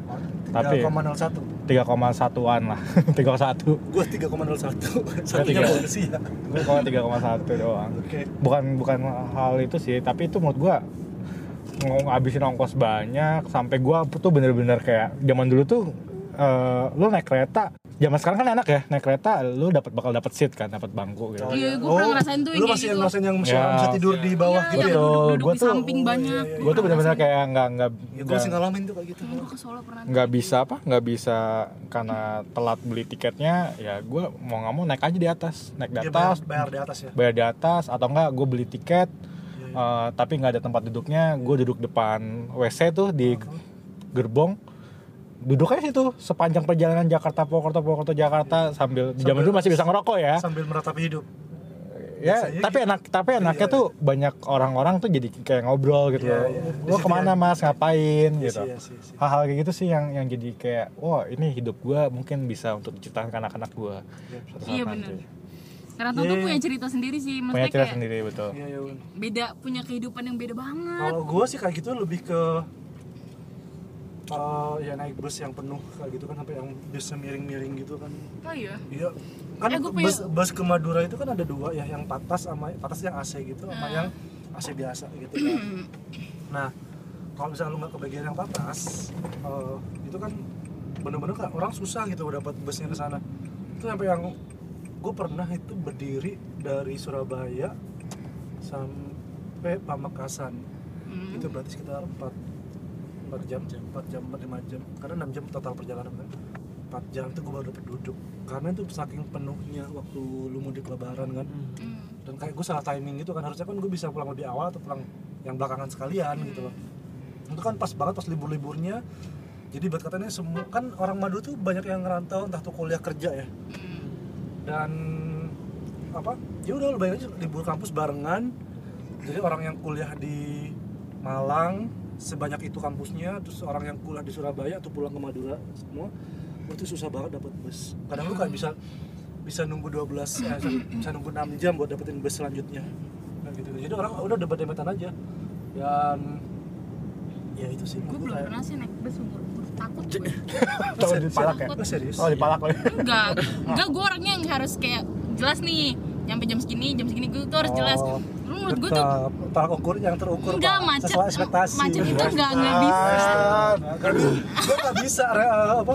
tapi 3,01. tiga koma satuan lah tiga koma satu Gua 3,01. Satunya tiga. bonus ya. gue kalau tiga koma satu doang Oke. bukan bukan hal itu sih tapi itu menurut gue ngabisin ongkos banyak sampai gue tuh bener-bener kayak zaman dulu tuh eh, lu naik kereta zaman sekarang kan enak ya naik kereta lu dapat bakal dapat seat kan dapat bangku gitu Iya, gua pernah ngerasain tuh Lu masih gitu. ngerasain yang Ya. bisa tidur di bawah Iya, gitu yang ya? Betul. Gua di tuh- samping oh, iya, banyak iya, gue tuh bener-bener kayak nggak nggak Ya, gue sih ngalamin tuh kayak gitu. gue ke Solo pernah nggak bisa apa nggak bisa karena telat beli tiketnya ya gue mau nggak mau naik aja di atas naik di bayar, atas bayar di atas ya. bayar di atas atau enggak gue beli tiket Iya, eh, tapi nggak ada tempat duduknya gue duduk depan WC tuh di gerbong duduk aja situ sepanjang perjalanan Jakarta Purwokerto Purwokerto Jakarta sambil di zaman Sambil- dulu masih bisa ngerokok ya Sambil meratapi hidup. ya biasanya tapi gitu. enak tapi enaknya Iya, tuh banyak orang-orang tuh jadi kayak ngobrol gitu Iya, iya. Di lo ke mana ya. mas ngapain Iya gitu iya iya hal-hal kayak gitu sih yang yang jadi kayak wah ini hidup gua mungkin bisa untuk diceritakan ke anak-anak saat Iya, nanti. bener. Rantau tuh Iya. punya cerita sendiri sih punya maksudnya cerita kayak sendiri betul Iya, iya. Bun. beda punya kehidupan yang beda banget Kalau gue sih kayak gitu lebih ke eh, ya naik bus yang penuh kayak gitu kan sampai yang busnya miring-miring gitu kan. oh iya Iya. Kan Eh, punya- bus bus ke Madura itu kan ada dua ya, yang patas sama patas yang AC gitu Ah. sama yang AC biasa gitu kan. Nah, kalau misalnya lu nggak kebagian yang patas, eh, itu kan bener-bener kan orang susah gitu dapat busnya ke sana. Itu sampai yang gue pernah itu berdiri dari Surabaya sampai Pamekasan. Hmm. Itu berarti sekitar 4 4 jam, 4 jam, 4 5 jam. Karena 6 jam total perjalanan kan. 4 jam itu gue baru dapet duduk. Karena itu saking penuhnya waktu lu mudik lebaran kan. Hmm. Dan kayak gue salah timing gitu kan. Harusnya kan gue bisa pulang lebih awal atau pulang yang belakangan sekalian gitu loh. Itu kan pas banget pas libur-liburnya. Jadi buat katanya semua kan orang Madu tuh banyak yang ngerantau entah tuh kuliah kerja ya. Dan apa? Ya udah lu bayangin aja libur kampus barengan. Jadi orang yang kuliah di Malang sebanyak itu kampusnya, terus orang yang kuliah di Surabaya atau pulang ke Madura semua, itu susah banget dapat bus. Kadang lu kayak bisa bisa nunggu 12 eh, bisa, bisa nunggu 6 jam buat dapetin bus selanjutnya. Nah, gitu. Jadi orang udah debat-debatan aja. Dan ya itu sih gue belum kayak- pernah sih naik bus umur takut gue Tahu dipalak ya? Oh, serius? oh dipalak lo enggak. Enggak gue orangnya yang harus kayak jelas nih. Nyampe jam segini jam segini gue tuh harus jelas. Oh, lu menurut gue tuh tolak ukur yang terukur enggak Pak. macet sesuai ekspektasi macet itu enggak enggak bisa karena gue gak bisa re- eh, apa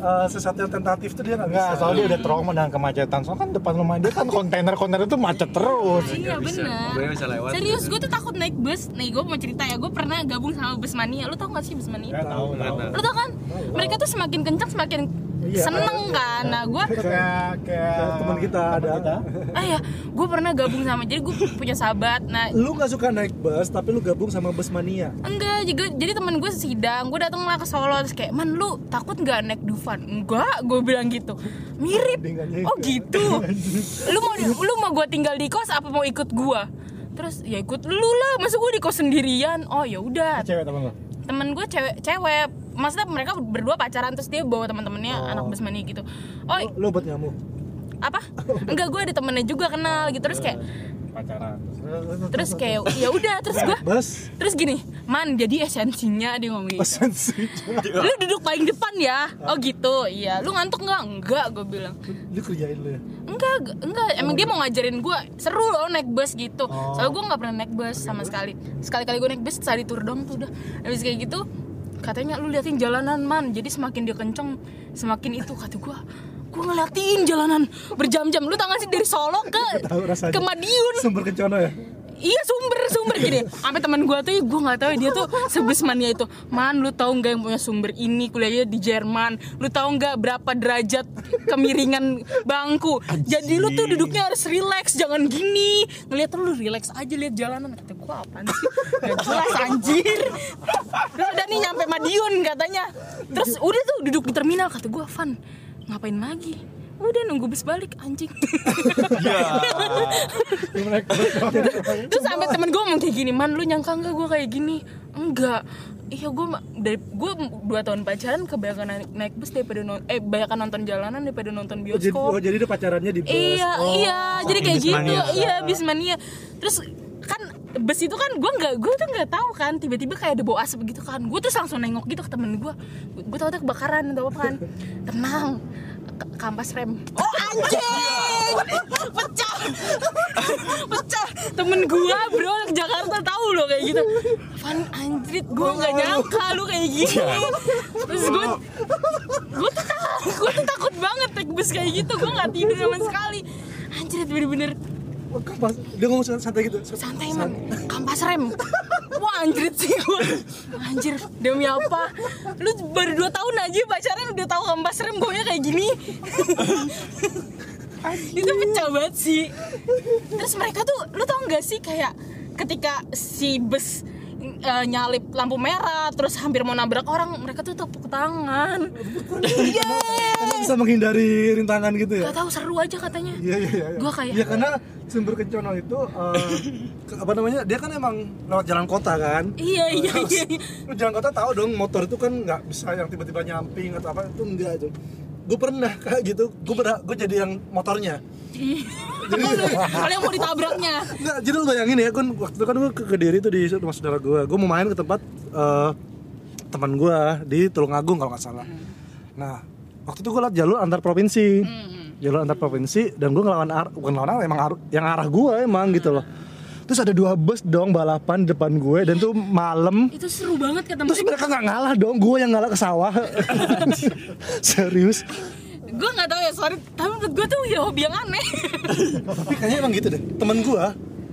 eh, sesuatu yang tentatif tuh dia gak bisa Enggak, soalnya dia udah trauma dengan kemacetan. Soalnya kan depan rumah dia kan kontainer-kontainer itu macet terus. iya Nggak bisa. bener bisa lewat. serius gue tuh takut naik bus nih gue mau cerita ya gue pernah gabung sama bus mania lu tau gak sih bus mania tahu, tahu. Tahu. lu tau kan mereka tuh semakin kencang semakin Iya, seneng kan nah gue Kayak kayak teman kita ada ah ya gue pernah gabung sama jadi gue punya sahabat nah lu gak suka naik bus tapi lu gabung sama bus mania Enggak, jadi, jadi temen gue sidang, gue dateng lah ke Solo terus kayak, man lu takut nggak naik Dufan? Enggak, gue bilang gitu. Mirip. Oh gitu. lu mau lu mau gue tinggal di kos apa mau ikut gue? Terus ya ikut lu lah, masa gue di kos sendirian? Oh ya udah. cewek temen lo. Temen gue cewek, cewek. Maksudnya mereka berdua pacaran terus dia bawa teman-temannya anak busmani gitu. Oh lu, lu buat nyamuk? Apa? Enggak, gue ada temennya juga kenal gitu. Terus kayak Pacaran. terus kayak ya udah terus gue bus terus gini man jadi esensinya dia ngomong gitu. Sih lu duduk paling depan ya. Oh gitu. Iya. Lu ngantuk nggak? Enggak gue bilang. Lu kerjain lu ya? Enggak enggak. Emang dia mau ngajarin gue seru loh naik bus gitu. Oh. soalnya gue nggak pernah naik bus sama sekali sekali. Kali gue naik bus sekali tur dong tuh udah. Habis kayak gitu katanya lu liatin jalanan man. Jadi semakin dia kenceng semakin itu. Kata gue gue ngeliatin jalanan berjam-jam. Lu tau gak sih dari Solo ke Tahu ke Madiun? Sumber kencono ya. Iya sumber sumber gini. Sampai teman gue tuh gue nggak tahu dia tuh sebesmannya itu. Man lu tahu nggak yang punya sumber ini? Kuliahnya di Jerman. Lu tahu nggak berapa derajat kemiringan bangku? Jadi lu tuh duduknya harus relax jangan gini. Ngeliat lu relax aja lihat jalanan. Kata gue apaan sih? Gak jelas anjir. Terus udah nih nyampe Madiun katanya. Terus udah tuh duduk di terminal kata gue Van ngapain lagi udah nunggu bis balik anjing. Terus sampai temen gue ngomong kayak gini man lu nyangka nggak gue kayak gini? Enggak. Iya gue dari gue dua tahun pacaran kebanyakan naik, naik bus daripada non, eh banyakan nonton jalanan daripada nonton Oh, jadi, bioskop. oh, jadi dia pacarannya di bus. iya Oh. iya jadi kayak gitu. iya bismania terus kan bus itu kan gue nggak gue tuh nggak tahu kan tiba-tiba kayak ada bau asap gitu kan. Gue tuh langsung nengok gitu ke temen gue gue tahu ada kebakaran atau apa kan. Tenang kampas rem. Oh anjing! Pecah. Pecah. Temen gue bro ke Jakarta tahu loh kayak gitu. Van anjrit gue nggak nyangka lu kayak gini. Terus gue gue tuh gue tuh takut banget naik bus kayak gitu. Gue nggak tidur sama sekali. Anjrit bener-bener kampas. Dia ngomong santai gitu. santai man. Kampas rem. Wah anjrit sih gue anjir demi apa? Lu baru 2 tahun aja pacaran udah tahu kampas rem gue kayak gini. Itu pecah banget sih. Terus mereka tuh lu tau gak sih kayak ketika si bus eh, nyalip lampu merah terus hampir mau nabrak orang mereka tuh tepuk tangan iya Karena bisa menghindari rintangan gitu ya. gak tahu seru aja katanya Iya iya iya. Gua kayak- Iya karena sumber kencono itu ke- apa namanya? Dia kan emang lewat jalan kota kan. iya iya Terus, iya Lu jalan kota tahu dong motor itu kan nggak bisa yang tiba-tiba nyamping atau apa itu enggak itu. Gue pernah kayak gitu. Gue pernah gue jadi yang motornya. jadi kalau yang mau ditabraknya Nggak, jadi lu bayangin ya, kan waktu itu kan gue ke Kediri tuh di rumah saudara gue. Gue mau main ke tempat eh, teman gue di Tulungagung kalau nggak salah. Nah, waktu itu gue liat jalur antar provinsi, jalur antar provinsi, dan gue ngelawan arah, bukan ngelawan arah, emang arah, yang arah gue emang gitu loh. Terus ada dua bus dong balapan di depan gue dan tuh malam. itu seru banget kata Terus mereka nggak ngalah dong, gue yang ngalah ke sawah. Serius? gue nggak tahu ya sorry tapi menurut gue tuh ya hobi yang aneh Tapi kayaknya emang gitu deh. Temen gue,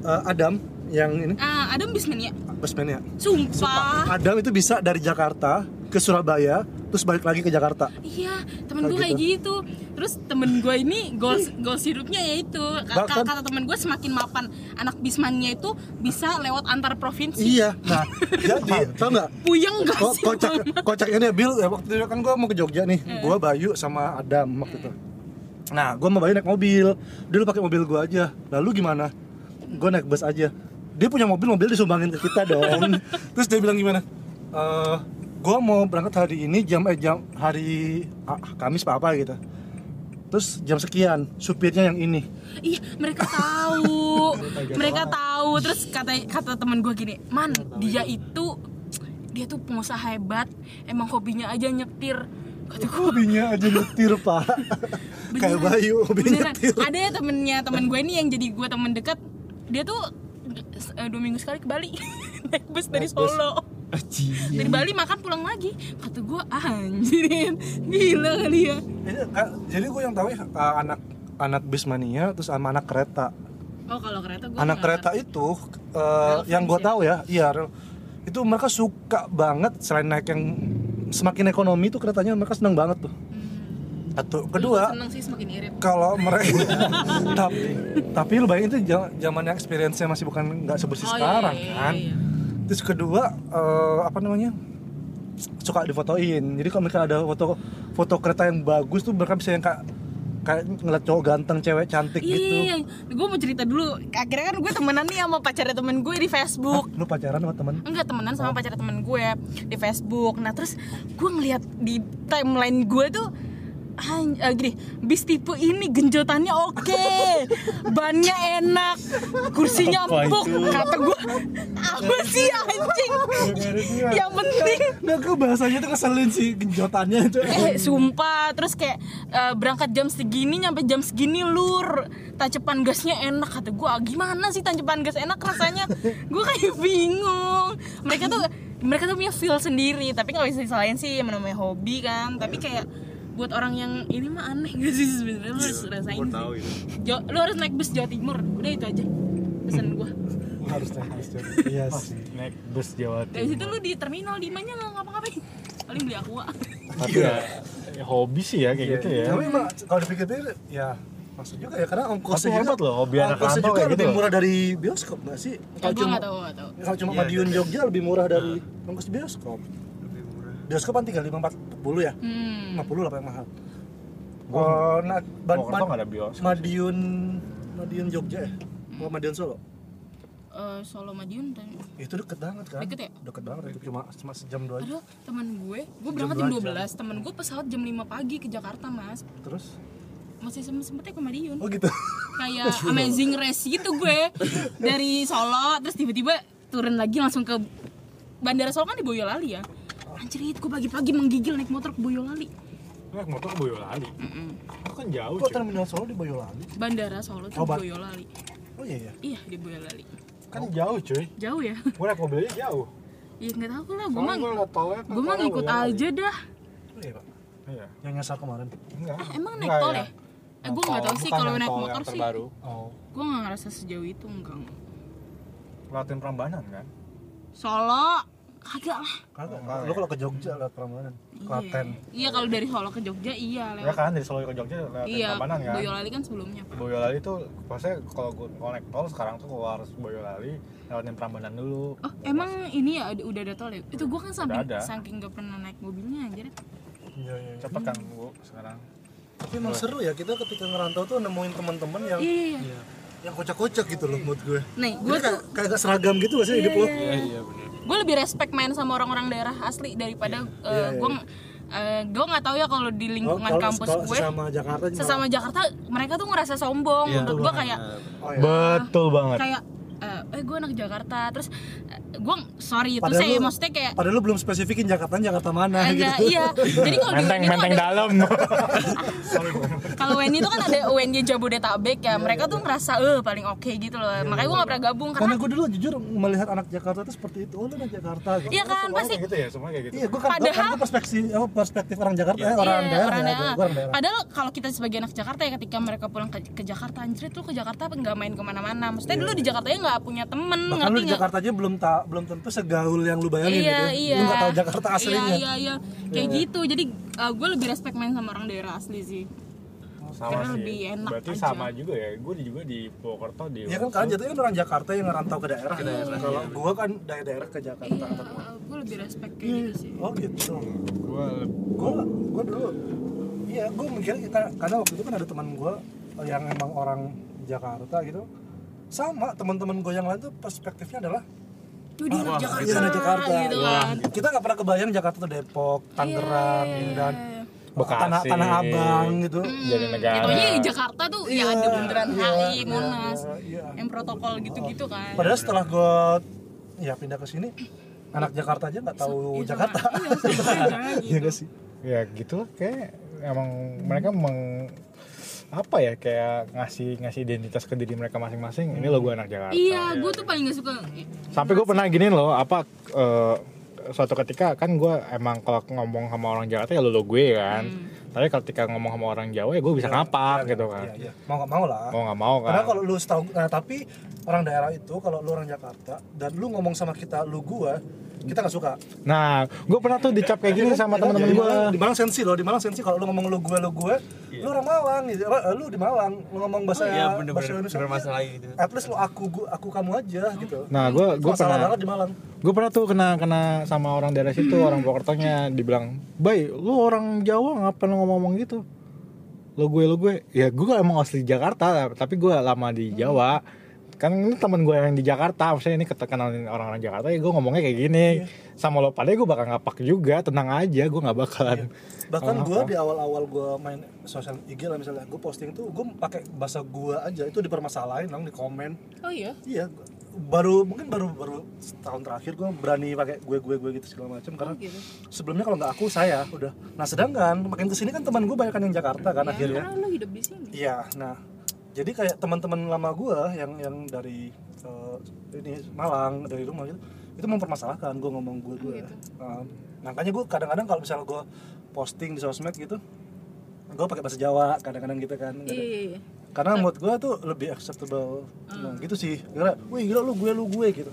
eh, Adam, yang ini ah Adam Bisman ya busman ya. sumpah Adam itu bisa dari Jakarta ke Surabaya, terus balik lagi ke Jakarta. iya temen gue kayak gitu terus temen gue ini goals goals hidupnya yaitu Ka- Bahkan- kata temen gue semakin mapan anak bismannya itu bisa lewat antar provinsi Iya, nah jadi tau nggak? puyeng gak Ko sih kocak kocak ini Bill ya waktu itu kan gue mau ke Jogja nih, gue Bayu sama Adam waktu itu. Nah, gue sama Bayu naik mobil, dia lu pakai mobil gue aja. Lalu gimana? Gue naik bus aja. Dia punya mobil, mobil disumbangin ke kita dong. Terus dia bilang gimana? Eh, gue mau berangkat hari ini jam eh jam hari ah, Kamis apa apa gitu. Terus jam sekian, supirnya yang ini. iya mereka tahu. Mereka tahu. Terus kata kata temen gue gini man dia itu. dia tuh pengusaha hebat. Emang hobinya aja nyetir. Kata gue Hobinya aja nyetir pak. Kayak Bayu hobinya nyetir. Ada ya temennya temen gue ini yang jadi gue temen dekat. Dia tuh eh, dua minggu sekali ke Bali. Naik bus dari Naik bus. Solo dari Bali makan pulang lagi. Kata gue anjirin gila kali ya. Ini, eh, Jadi gue yang tahu ya eh, anak anak bismania terus sama anak kereta. Oh kalau kereta gue Anak kereta itu eh, Relevan yang gue ya. tahu ya Iya itu mereka suka banget selain naik yang semakin ekonomi tuh keretanya mereka seneng banget tuh. Satu kedua seneng sih semakin irit kalau mereka tapi tapi lu bayangin itu zamannya experience-nya masih bukan nggak sebersih Oh, iya, sekarang iya, iya, kan iya. Terus kedua eh, apa namanya suka difotoin jadi kalau mereka ada foto foto kereta yang bagus tuh mereka bisa yang kayak kayak ngeliat cowok ganteng cewek cantik Iya, gitu iya, gue mau cerita dulu. Akhirnya kan gue temenan nih sama pacarnya temen gue di Facebook. lu pacaran sama temen Enggak temenan sama pacar temen gue di Facebook. Nah terus gue ngeliat di timeline gue tuh eh, gini, bis tipe ini genjotannya oke, bannya enak, kursinya empuk. Kata gue, apa sih anjing? Yang penting Nah, ke bahasanya tuh ngeselin sih genjotannya itu. eh sumpah. Terus kayak eh, berangkat jam segini nyampe jam segini lur. Tancepan gasnya enak. Kata gue gimana sih tancepan gas enak rasanya? Gue kayak bingung. Mereka tuh mereka tuh punya feel sendiri. Tapi nggak bisa disalahin sih namanya hobi kan. Tapi kayak buat orang yang ini mah aneh gak sih sebenarnya? Lu harus rasain Gue sih. tahu itu. Jo- lu harus naik bus Jawa Timur. Udah itu aja pesan gua. Harus naik bus jadi iya sih naik bus Jawa dari situ Timur. lu di terminal di mana nggak ngapa-ngapain? Paling beli aqua. Tapi ya ya hobi sih ya kayak gitu ya. Tapi emang kalau dipikir-pikir ya maksud juga ya karena ongkosnya Tapi hebat juga- loh, hobi anak juga kayak lebih gitu. murah dari bioskop nggak sih? Kalau cuma tahu tahu. Kalau cuma Iya, Madiun iya. Jogja lebih murah dari ongkos bioskop. Bioskop kan tinggal lima empat puluh ya? Hmm. lima puluh lah paling mahal. Gua- oh nah Ban- nggak ada bioskop Madiun Madiun Jogja ya? Hmm. oh Madiun Solo? Eh, Solo Madiun dan itu deket banget kan? Deket ya? deket banget cuma cuma sejam dua jam Aduh, teman gue, gue berangkat dua jam jam. 12 Temen gue pesawat jam 5 pagi ke Jakarta, mas. Terus? Masih sempet-sempetnya ke Madiun. Oh gitu. Kayak amazing race gitu gue. Dari Solo, terus tiba-tiba turun lagi langsung ke Bandara Solo kan di Boyolali ya Anjir, gue pagi-pagi menggigil naik motor ke Boyolali. Naik motor ke Boyolali? Mm-mm. itu kan jauh kok terminal Solo di Boyolali. Bandara Solo tuh Oh, Ba- Boyolali. Oh iya iya. Iya, di Boyolali. Kan jauh cuy. Jauh ya? gue naik mobilnya jauh. Iya nggak tahu lah, gue mah gue kan mah tolnya ngikut Boyolali. aja dah. Oh iya pak. Iya. Yang nyasar kemarin. Enggak. Ah, emang naik tol ya. ya? Eh, gue nggak tahu sih kalau naik motor sih. terbaru. Oh. Gue nggak ngerasa sejauh itu, enggak Latin Prambanan kan? Solo, kagak lah kagak Oh, lu kalau ke Jogja lewat Prambanan Klaten Iya, kalau dari Solo ke Jogja iya ya lewat. kan dari Solo ke Jogja Latin iya, Prambanan kan Boyolali kan sebelumnya. Pak. Boyolali tuh pasnya kalau gue kalau naik tol sekarang tuh keluar Boyolali lewatin Prambanan dulu Oh, emang ini ya udah ada tol ya? Itu gua kan saking, ada. saking gak pernah naik mobilnya anjir. iya iya iya. cepet kan bu sekarang tapi emang seru ya kita ketika ngerantau tuh nemuin teman-teman yang Iya, iya, iya. yang kocak-kocak gitu loh menurut gue Nih, gua tuh kayak seragam gitu gak sih hidup lo Iya, iya benar. Gue lebih respect main sama orang-orang daerah asli daripada eh, Iya, iya, gue eh, gue nggak tahu ya kalau di lingkungan kalau- kampus kalau gue sesama Jakarta sesama Jakarta mereka tuh ngerasa sombong Iya, menurut gue kayak oh, iya. betul banget. Kayak eh, eh gue anak Jakarta terus gue sorry itu saya lu- maksudnya kayak padahal lu belum spesifikin Jakarta Jakarta mana Enggak, gitu iya. Jadi kalau di menteng tuh menteng ada- dalam kalau UNY itu kan ada UNY Jabodetabek ya. Mereka tuh ngerasa eh paling oke gitu loh. Makanya gue gak pernah gabung karena karena gue dulu jujur melihat anak Jakarta itu seperti itu oh lu anak Jakarta gitu iya kan pasti kayak gitu ya semua kayak gitu iya gue kan gue Padahal- kan perspektif apa perspektif orang Jakarta Iya. eh, orang Iya, daerah orang ya daerah. orang daerah Padahal kalau kita sebagai anak Jakarta ya ketika mereka pulang ke, ke Jakarta anjir tuh ke Jakarta nggak main ke mana-mana. Maksudnya dulu di Jakarta ya nggak punya temen bahkan ngerti lu di? Jakarta aja belum tak belum tentu segaul yang lu bayangin Iya gitu iya. lu nggak tahu Jakarta aslinya Iya iya iya. Kayak gitu. Jadi gue lebih respect main sama orang daerah asli sih. sama Karena sih lebih enak berarti aja. sama juga ya gue juga di Purwokerto di Iya kan kalian jatuhnya kan orang Jakarta yang ngerantau ke daerah. Kalau gua kan dari daerah ke Jakarta. Iya, gue lebih respect kayak gitu sih. Oh gitu. gue Gua gua dulu iya gua mikirnya kita karena waktu itu kan ada teman gua yang emang orang Jakarta gitu. Sama teman-teman gua yang lain tuh perspektifnya adalah Tuh dia anak Jakarta, iya, anak Jakarta. gitu kan. kita nggak pernah kebayang Jakarta tuh Depok, Tangerang, Iya, dan iya, iya. Bekasi. tanah tanah Abang gitu. jadi negara Itu aja di Jakarta tuh ya ada bundaran iya, HI, iya, Monas, iya, iya. yang protokol gitu-gitu kan. Padahal setelah gua ya pindah ke sini anak Jakarta aja nggak tahu Iya, sama- Jakarta. iya, aja Iya gitu. nggak sih? ya gitu lah kayak emang mereka meng apa ya kayak ngasih ngasih identitas ke diri mereka masing-masing ini lo gue anak Jakarta Iya, gue tuh paling gak suka. sampai gue pernah giniin loh apa eh, suatu ketika kan gue emang kalau ngomong sama orang Jakarta ya lo lo gue kan tapi ketika ngomong sama orang Jawa ya gue bisa ngapak gitu kan Iya, iya. Mau nggak mau lah. mau nggak mau Karena kan kalau lu tahu, nah, tapi orang daerah itu kalau lu orang Jakarta dan lu ngomong sama kita lu gua, kita nggak suka. nah gue pernah tuh dicap kayak gini sama teman-teman Di gue Malang- Di Malang sensi loh, di Malang sensi kalau lu ngomong lu gua lu gua, lu orang Malang gitu. Lu di Malang, lu ngomong bahasa Iya bahasa bener-bener Indonesia. bener masalah gitu. At least lu aku gua, aku kamu aja gitu. nah gue gue pernah banget di Malang. gue pernah tuh kena kena sama orang daerah situ orang Purwokertonya dibilang baik lu orang Jawa ngapain lu ngomong-ngomong gitu lo gue lo gue ya gue emang asli Jakarta tapi gue lama di Jawa kan ini temen gue yang di Jakarta maksudnya ini ketekangan orang-orang Jakarta ya gue ngomongnya kayak gini sama lo pada gue bakal ngapak juga tenang aja gue nggak bakalan Bahkan Oh, gua apa? di awal-awal gua main sosial IG lah misalnya, gua posting tuh gua pakai bahasa gua aja itu dipermasalahin dong di komen. Oh iya. Iya, baru mungkin baru baru setahun terakhir gue berani pakai gue gue gue gitu segala macam karena Oh, gitu. sebelumnya kalau nggak aku saya udah. Nah sedangkan makin ke sini kan teman gue banyak yang Jakarta kan Ya, akhirnya. karena lu hidup di sini. Iya, nah jadi kayak teman-teman lama gua yang yang dari eh, ini Malang dari rumah gitu itu mempermasalahkan gua ngomong gua gua. Gitu. Nah, makanya gua kadang-kadang kalau misalnya gua posting di sosmed gitu gua pakai bahasa Jawa kadang-kadang gitu kan. Iya. karena mood gua tuh lebih acceptable. Nah, gitu sih. Karena wih gila lu gue lu gue gitu.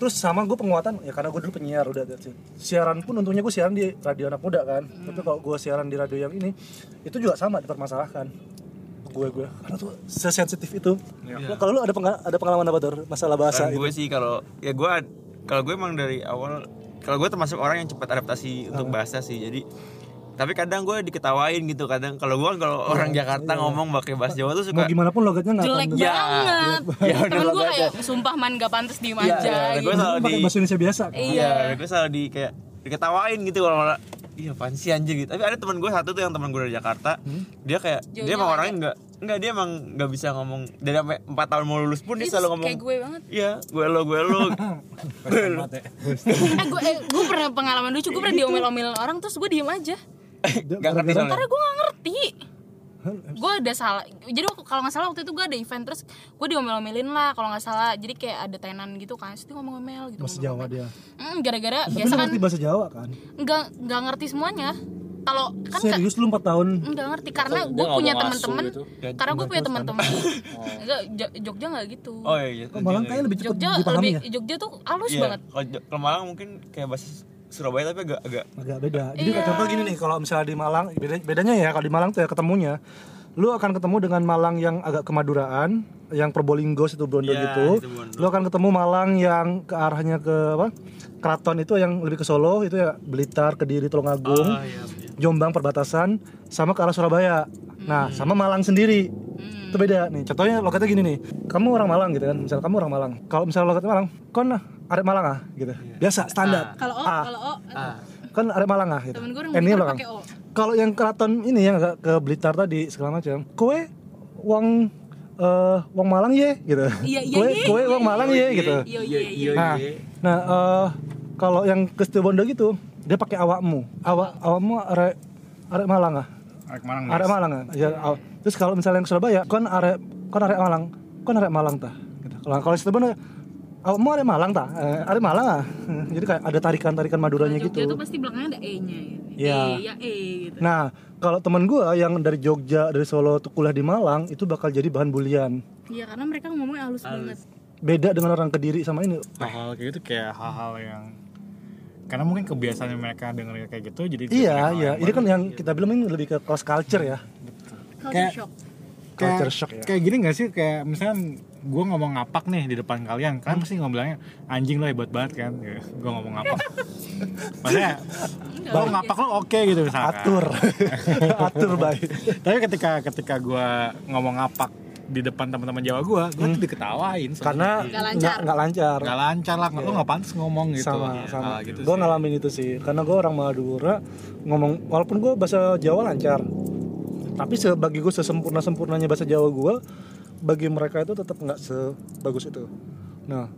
Terus sama gue penguatan ya karena gue dulu penyiar udah it. siaran pun untungnya gue siaran di radio anak muda kan. Tapi kalau gue siaran di radio yang ini itu juga sama dipermasalahkan gue gue. Karena tuh sesensitif itu. Lo- kalau lu ada penga- ada pengalaman apa tuh masalah bahasa itu? gue sih kalau ya gue kalau gue emang dari awal kalau gue termasuk orang yang cepat adaptasi untuk bahasa sih. Jadi tapi kadang gue diketawain gitu. Kadang kalau gue kalau orang Jakarta ngomong pakai bahasa Jawa tuh mau suka gimana pun logatnya nggak Jelek Ya. banget. Ya, udah Temen gue kayak sumpah man gak pantas diem Iya, aja iya, gue selalu di bahasa Indonesia biasa. kan? Iya. iya gue selalu di kayak diketawain gitu kalau iya apaan sih anjir gitu. Tapi ada teman gue satu tuh yang teman gue dari Jakarta. Dia kayak dia Jauh-jauh emang orangnya nggak nggak dia emang nggak bisa ngomong. Dari sampai empat tahun mau lulus pun dia Itu selalu ngomong kayak gue banget. iya gue lo gue lo. Eh gue eh, gue pernah pengalaman lucu, gue pernah diomel-omel orang terus gue diem aja. nggak ngerti soalnya. Karena gue gak ngerti. Gue ada salah. Jadi waktu- kalau nggak salah waktu itu gue ada event terus gue diomel-omelin lah kalau nggak salah. Jadi kayak ada tenan gitu kan, terus dia ngomong-ngomel gitu. bahasa Jawa dia Hmm, gara-gara tapi biasa kan bahasa Jawa kan nggak nggak ngerti semuanya. Kalau kan serius lu 4 tahun nggak ngerti karena gue punya teman-teman gitu. karena gue punya teman-teman enggak Jo- Jogja nggak gitu oh iya iya Kok Malang kayaknya lebih cepat Jogja lebih ya Jogja tuh halus Iya, banget kalau Malang mungkin kayak bahasa Surabaya tapi agak agak agak beda. Jadi Iya. contoh gini nih, kalau misalnya di Malang, beda, bedanya ya kalau di Malang tuh ya ketemunya, lu akan ketemu dengan Malang yang agak kemaduraan, yang Probolinggo situ Bondo Iya, gitu. Lu akan ketemu Malang yang ke arahnya ke apa? Keraton itu yang lebih ke Solo itu ya Blitar, Kediri, Tulungagung, iya, iya. Jombang perbatasan sama ke arah Surabaya. Nah, sama Malang sendiri. Hmm. Itu beda nih. Contohnya logatnya gini nih. Kamu orang Malang gitu kan. Misal kamu orang Malang. Kalau misalnya logatnya Malang, kon ah, arek Malang ah gitu. Biasa standar. kalau O Ah kalau O ah kan arek Malang ah gitu. temen gue orang Eh, ini Blitar Malang. pakai O Kalau yang keraton ini yang agak ke Blitar tadi segala macam. Kowe wong eh wong Malang ye gitu. Iya, iya, Kowe ye. kowe wong Malang ye gitu. iya iya iya Nah, nah eh, kalau yang ke Situbondo gitu, dia pakai awakmu. Awak awakmu arek arek Malang ah. Arek Malang Arek. Malang ah. Ya, aw- terus kalau misalnya yang Surabaya, kon arek kon arek Malang, kon arek Malang tah. Gitu. Kalau kalau awakmu arek Malang tah. Eh, arek Malang ah. Jadi kayak ada tarikan-tarikan Maduranya Jogja gitu. tuh pasti belakangnya ada E-nya ya. Iya. E, ya E gitu. Nah, kalau teman gua yang dari Jogja, dari Solo tuh kuliah di Malang, itu bakal jadi bahan bulian. Iya karena mereka ngomongnya halus, banget. Beda dengan orang Kediri sama ini. hal-hal kayak gitu kayak hal-hal yang karena mungkin kebiasaan mereka denger kayak gitu jadi Iya, iya. Ini kan yang kita bilang ini lebih ke cross culture ya. Culture Kayak- shock. Culture shock ya. kayak gini gak sih kayak misalnya gue ngomong ngapak nih di depan kalian kalian pasti ngomongnya anjing lo hebat banget kan gue ngomong ngapak maksudnya lo ngapak lo oke gitu misalkan Atur. Atur baik. tapi ketika ketika gue ngomong ngapak di depan teman-teman Jawa gue gue tuh diketawain Hmm. Karena Nggak lancar. nggak nggak lancar. gak lancar lah lo nggak pantas ngomong gitu sama Iya, sama hal gitu gue sih. ngalamin itu sih karena gue orang Madura ngomong walaupun gue bahasa Jawa lancar tapi sebagi gue sesempurna sempurnanya bahasa Jawa gue bagi mereka itu tetap nggak sebagus itu nah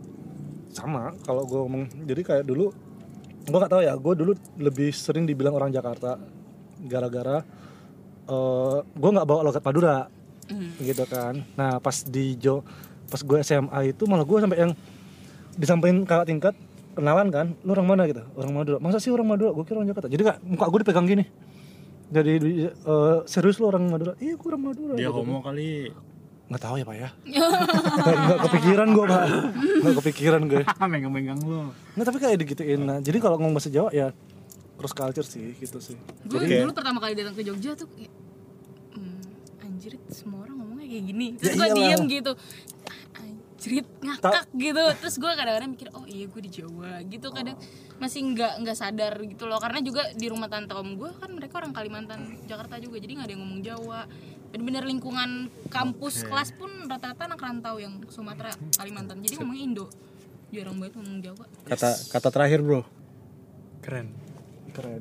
sama kalau gue ngomong jadi kayak dulu gue nggak tahu ya gue dulu lebih sering dibilang orang Jakarta gara-gara eh gue nggak bawa logat Madura gitu kan. Nah pas di Jo pas gue SMA itu malah gue sampai yang disampaikan kakak tingkat kenalan kan? Lu orang mana? Gitu. Orang Madura. Masa sih orang Madura? Gue kira orang Jakarta. Jadi kak muka gue dipegang gini. Jadi di- eh, serius lu orang Madura? Iya gue orang Madura. Dia gitu. homo kali. Nggak tahu ya pak ya? Nggak nggak kepikiran gue pak. Nggak kepikiran gue megang-megang lo nggak tapi kayak digituin. Nah jadi kalau ngomong bahasa Jawa ya cross culture sih gitu sih. Gue Jadi- dulu pertama kali datang ke Jogja tuh semua orang ngomongnya kayak gini. Ya Terus gue iyalah. diem gitu, "Ah, anjrit ngakak gitu. Terus gue kadang-kadang mikir, oh iya gue di Jawa gitu. Kadang masih nggak nggak sadar gitu loh. Karena juga di rumah tante om gue kan mereka orang Kalimantan, Jakarta juga. Jadi nggak ada yang ngomong Jawa. Bener-bener lingkungan kampus kelas pun rata-rata anak rantau yang Sumatera, Kalimantan. Jadi ngomongnya Indo. Jarang banget ngomong Jawa. kata kata terakhir bro keren keren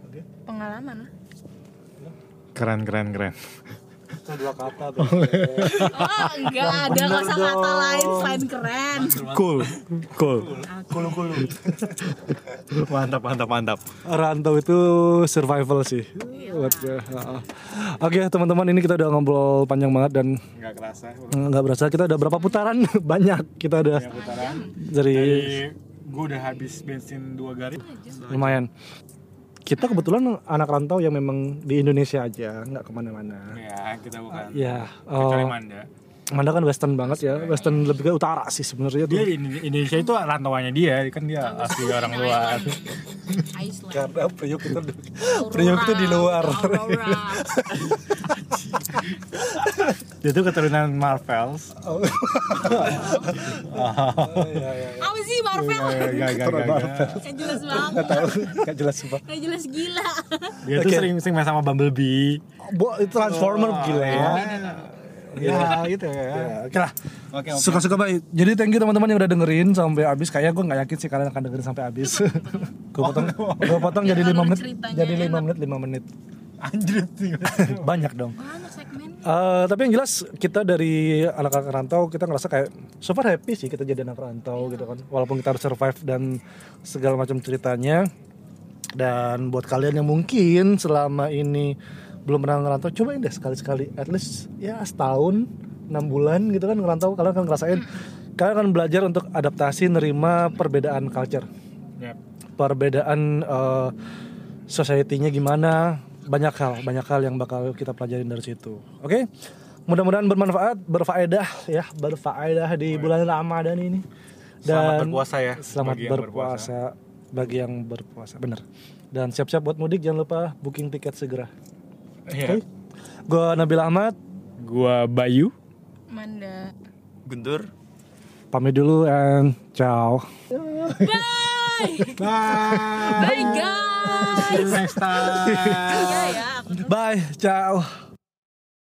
oke Pengalaman lah. keren keren keren Itu dua kata Oh, enggak ada kata-kata lain selain keren. Cool, cool. Kulu kulu. Mantap, mantap, mantap. Rantau itu survival sih. Buat gue. Heeh. Oke teman-teman ini kita udah ngobrol panjang banget dan Nggak kerasa. nggak berasa kita udah berapa putaran banyak kita udah Putaran. dari gue udah habis bensin dua garis. lumayan. Kita kebetulan anak rantau yang memang di Indonesia aja nggak ke mana-mana. Ya, kita bukan. Ya, Kecuali oh, Manda. Kan western banget ya, western lebih ke utara sih sebenarnya Dia tuh. di Indonesia itu rantauannya dia, kan dia asli orang luar. Iceland. Karena Priok itu. Priok itu di luar. Dia tuh keturunan Marvels. Iya iya. Apa sih Marvel? Gak, gak, gak, gak. Jelas banget. Tahu nggak jelas sumpah. Kayak jelas gila. Dia tuh Oke. sering sering main sama Bumblebee. Bo, itu Transformer gila ya. Ya, gitu ya. Ya, Oke lah. Oke, oke. Suka-suka baik. Jadi thank you teman-teman yang udah dengerin sampai habis. Kayak gue nggak yakin sih kalian akan dengerin sampai habis. gue potong, gue potong jadi lima menit. Jadi lima menit, lima menit. Anjir. Banyak dong. Banyak segmen. Eh, tapi yang jelas kita dari anak-anak rantau kita ngerasa kayak so far happy sih kita jadi anak rantau gitu kan walaupun kita harus survive dan segala macam ceritanya dan buat kalian yang mungkin selama ini belum pernah ngerantau cobain deh sekali-sekali. At least ya setahun enam bulan gitu kan ngerantau kalian akan ngerasain. Kalian akan belajar untuk adaptasi nerima perbedaan culture. Ya. perbedaan eh, society-nya gimana banyak hal banyak hal yang bakal kita pelajarin dari situ. Oke? Mudah-mudahan bermanfaat berfaedah ya berfaedah di bulan Ramadan ini. Selamat berpuasa ya, selamat bagi yang berpuasa. Bagi yang berpuasa bener. Dan siap-siap buat mudik jangan lupa booking tiket segera oke Iya. gua Nabil Ahmad Gua Bayu. Manda. Guntur pamit dulu and ciao Bye. Bye. Bye guys. See you next time. Iya ya. bye ciao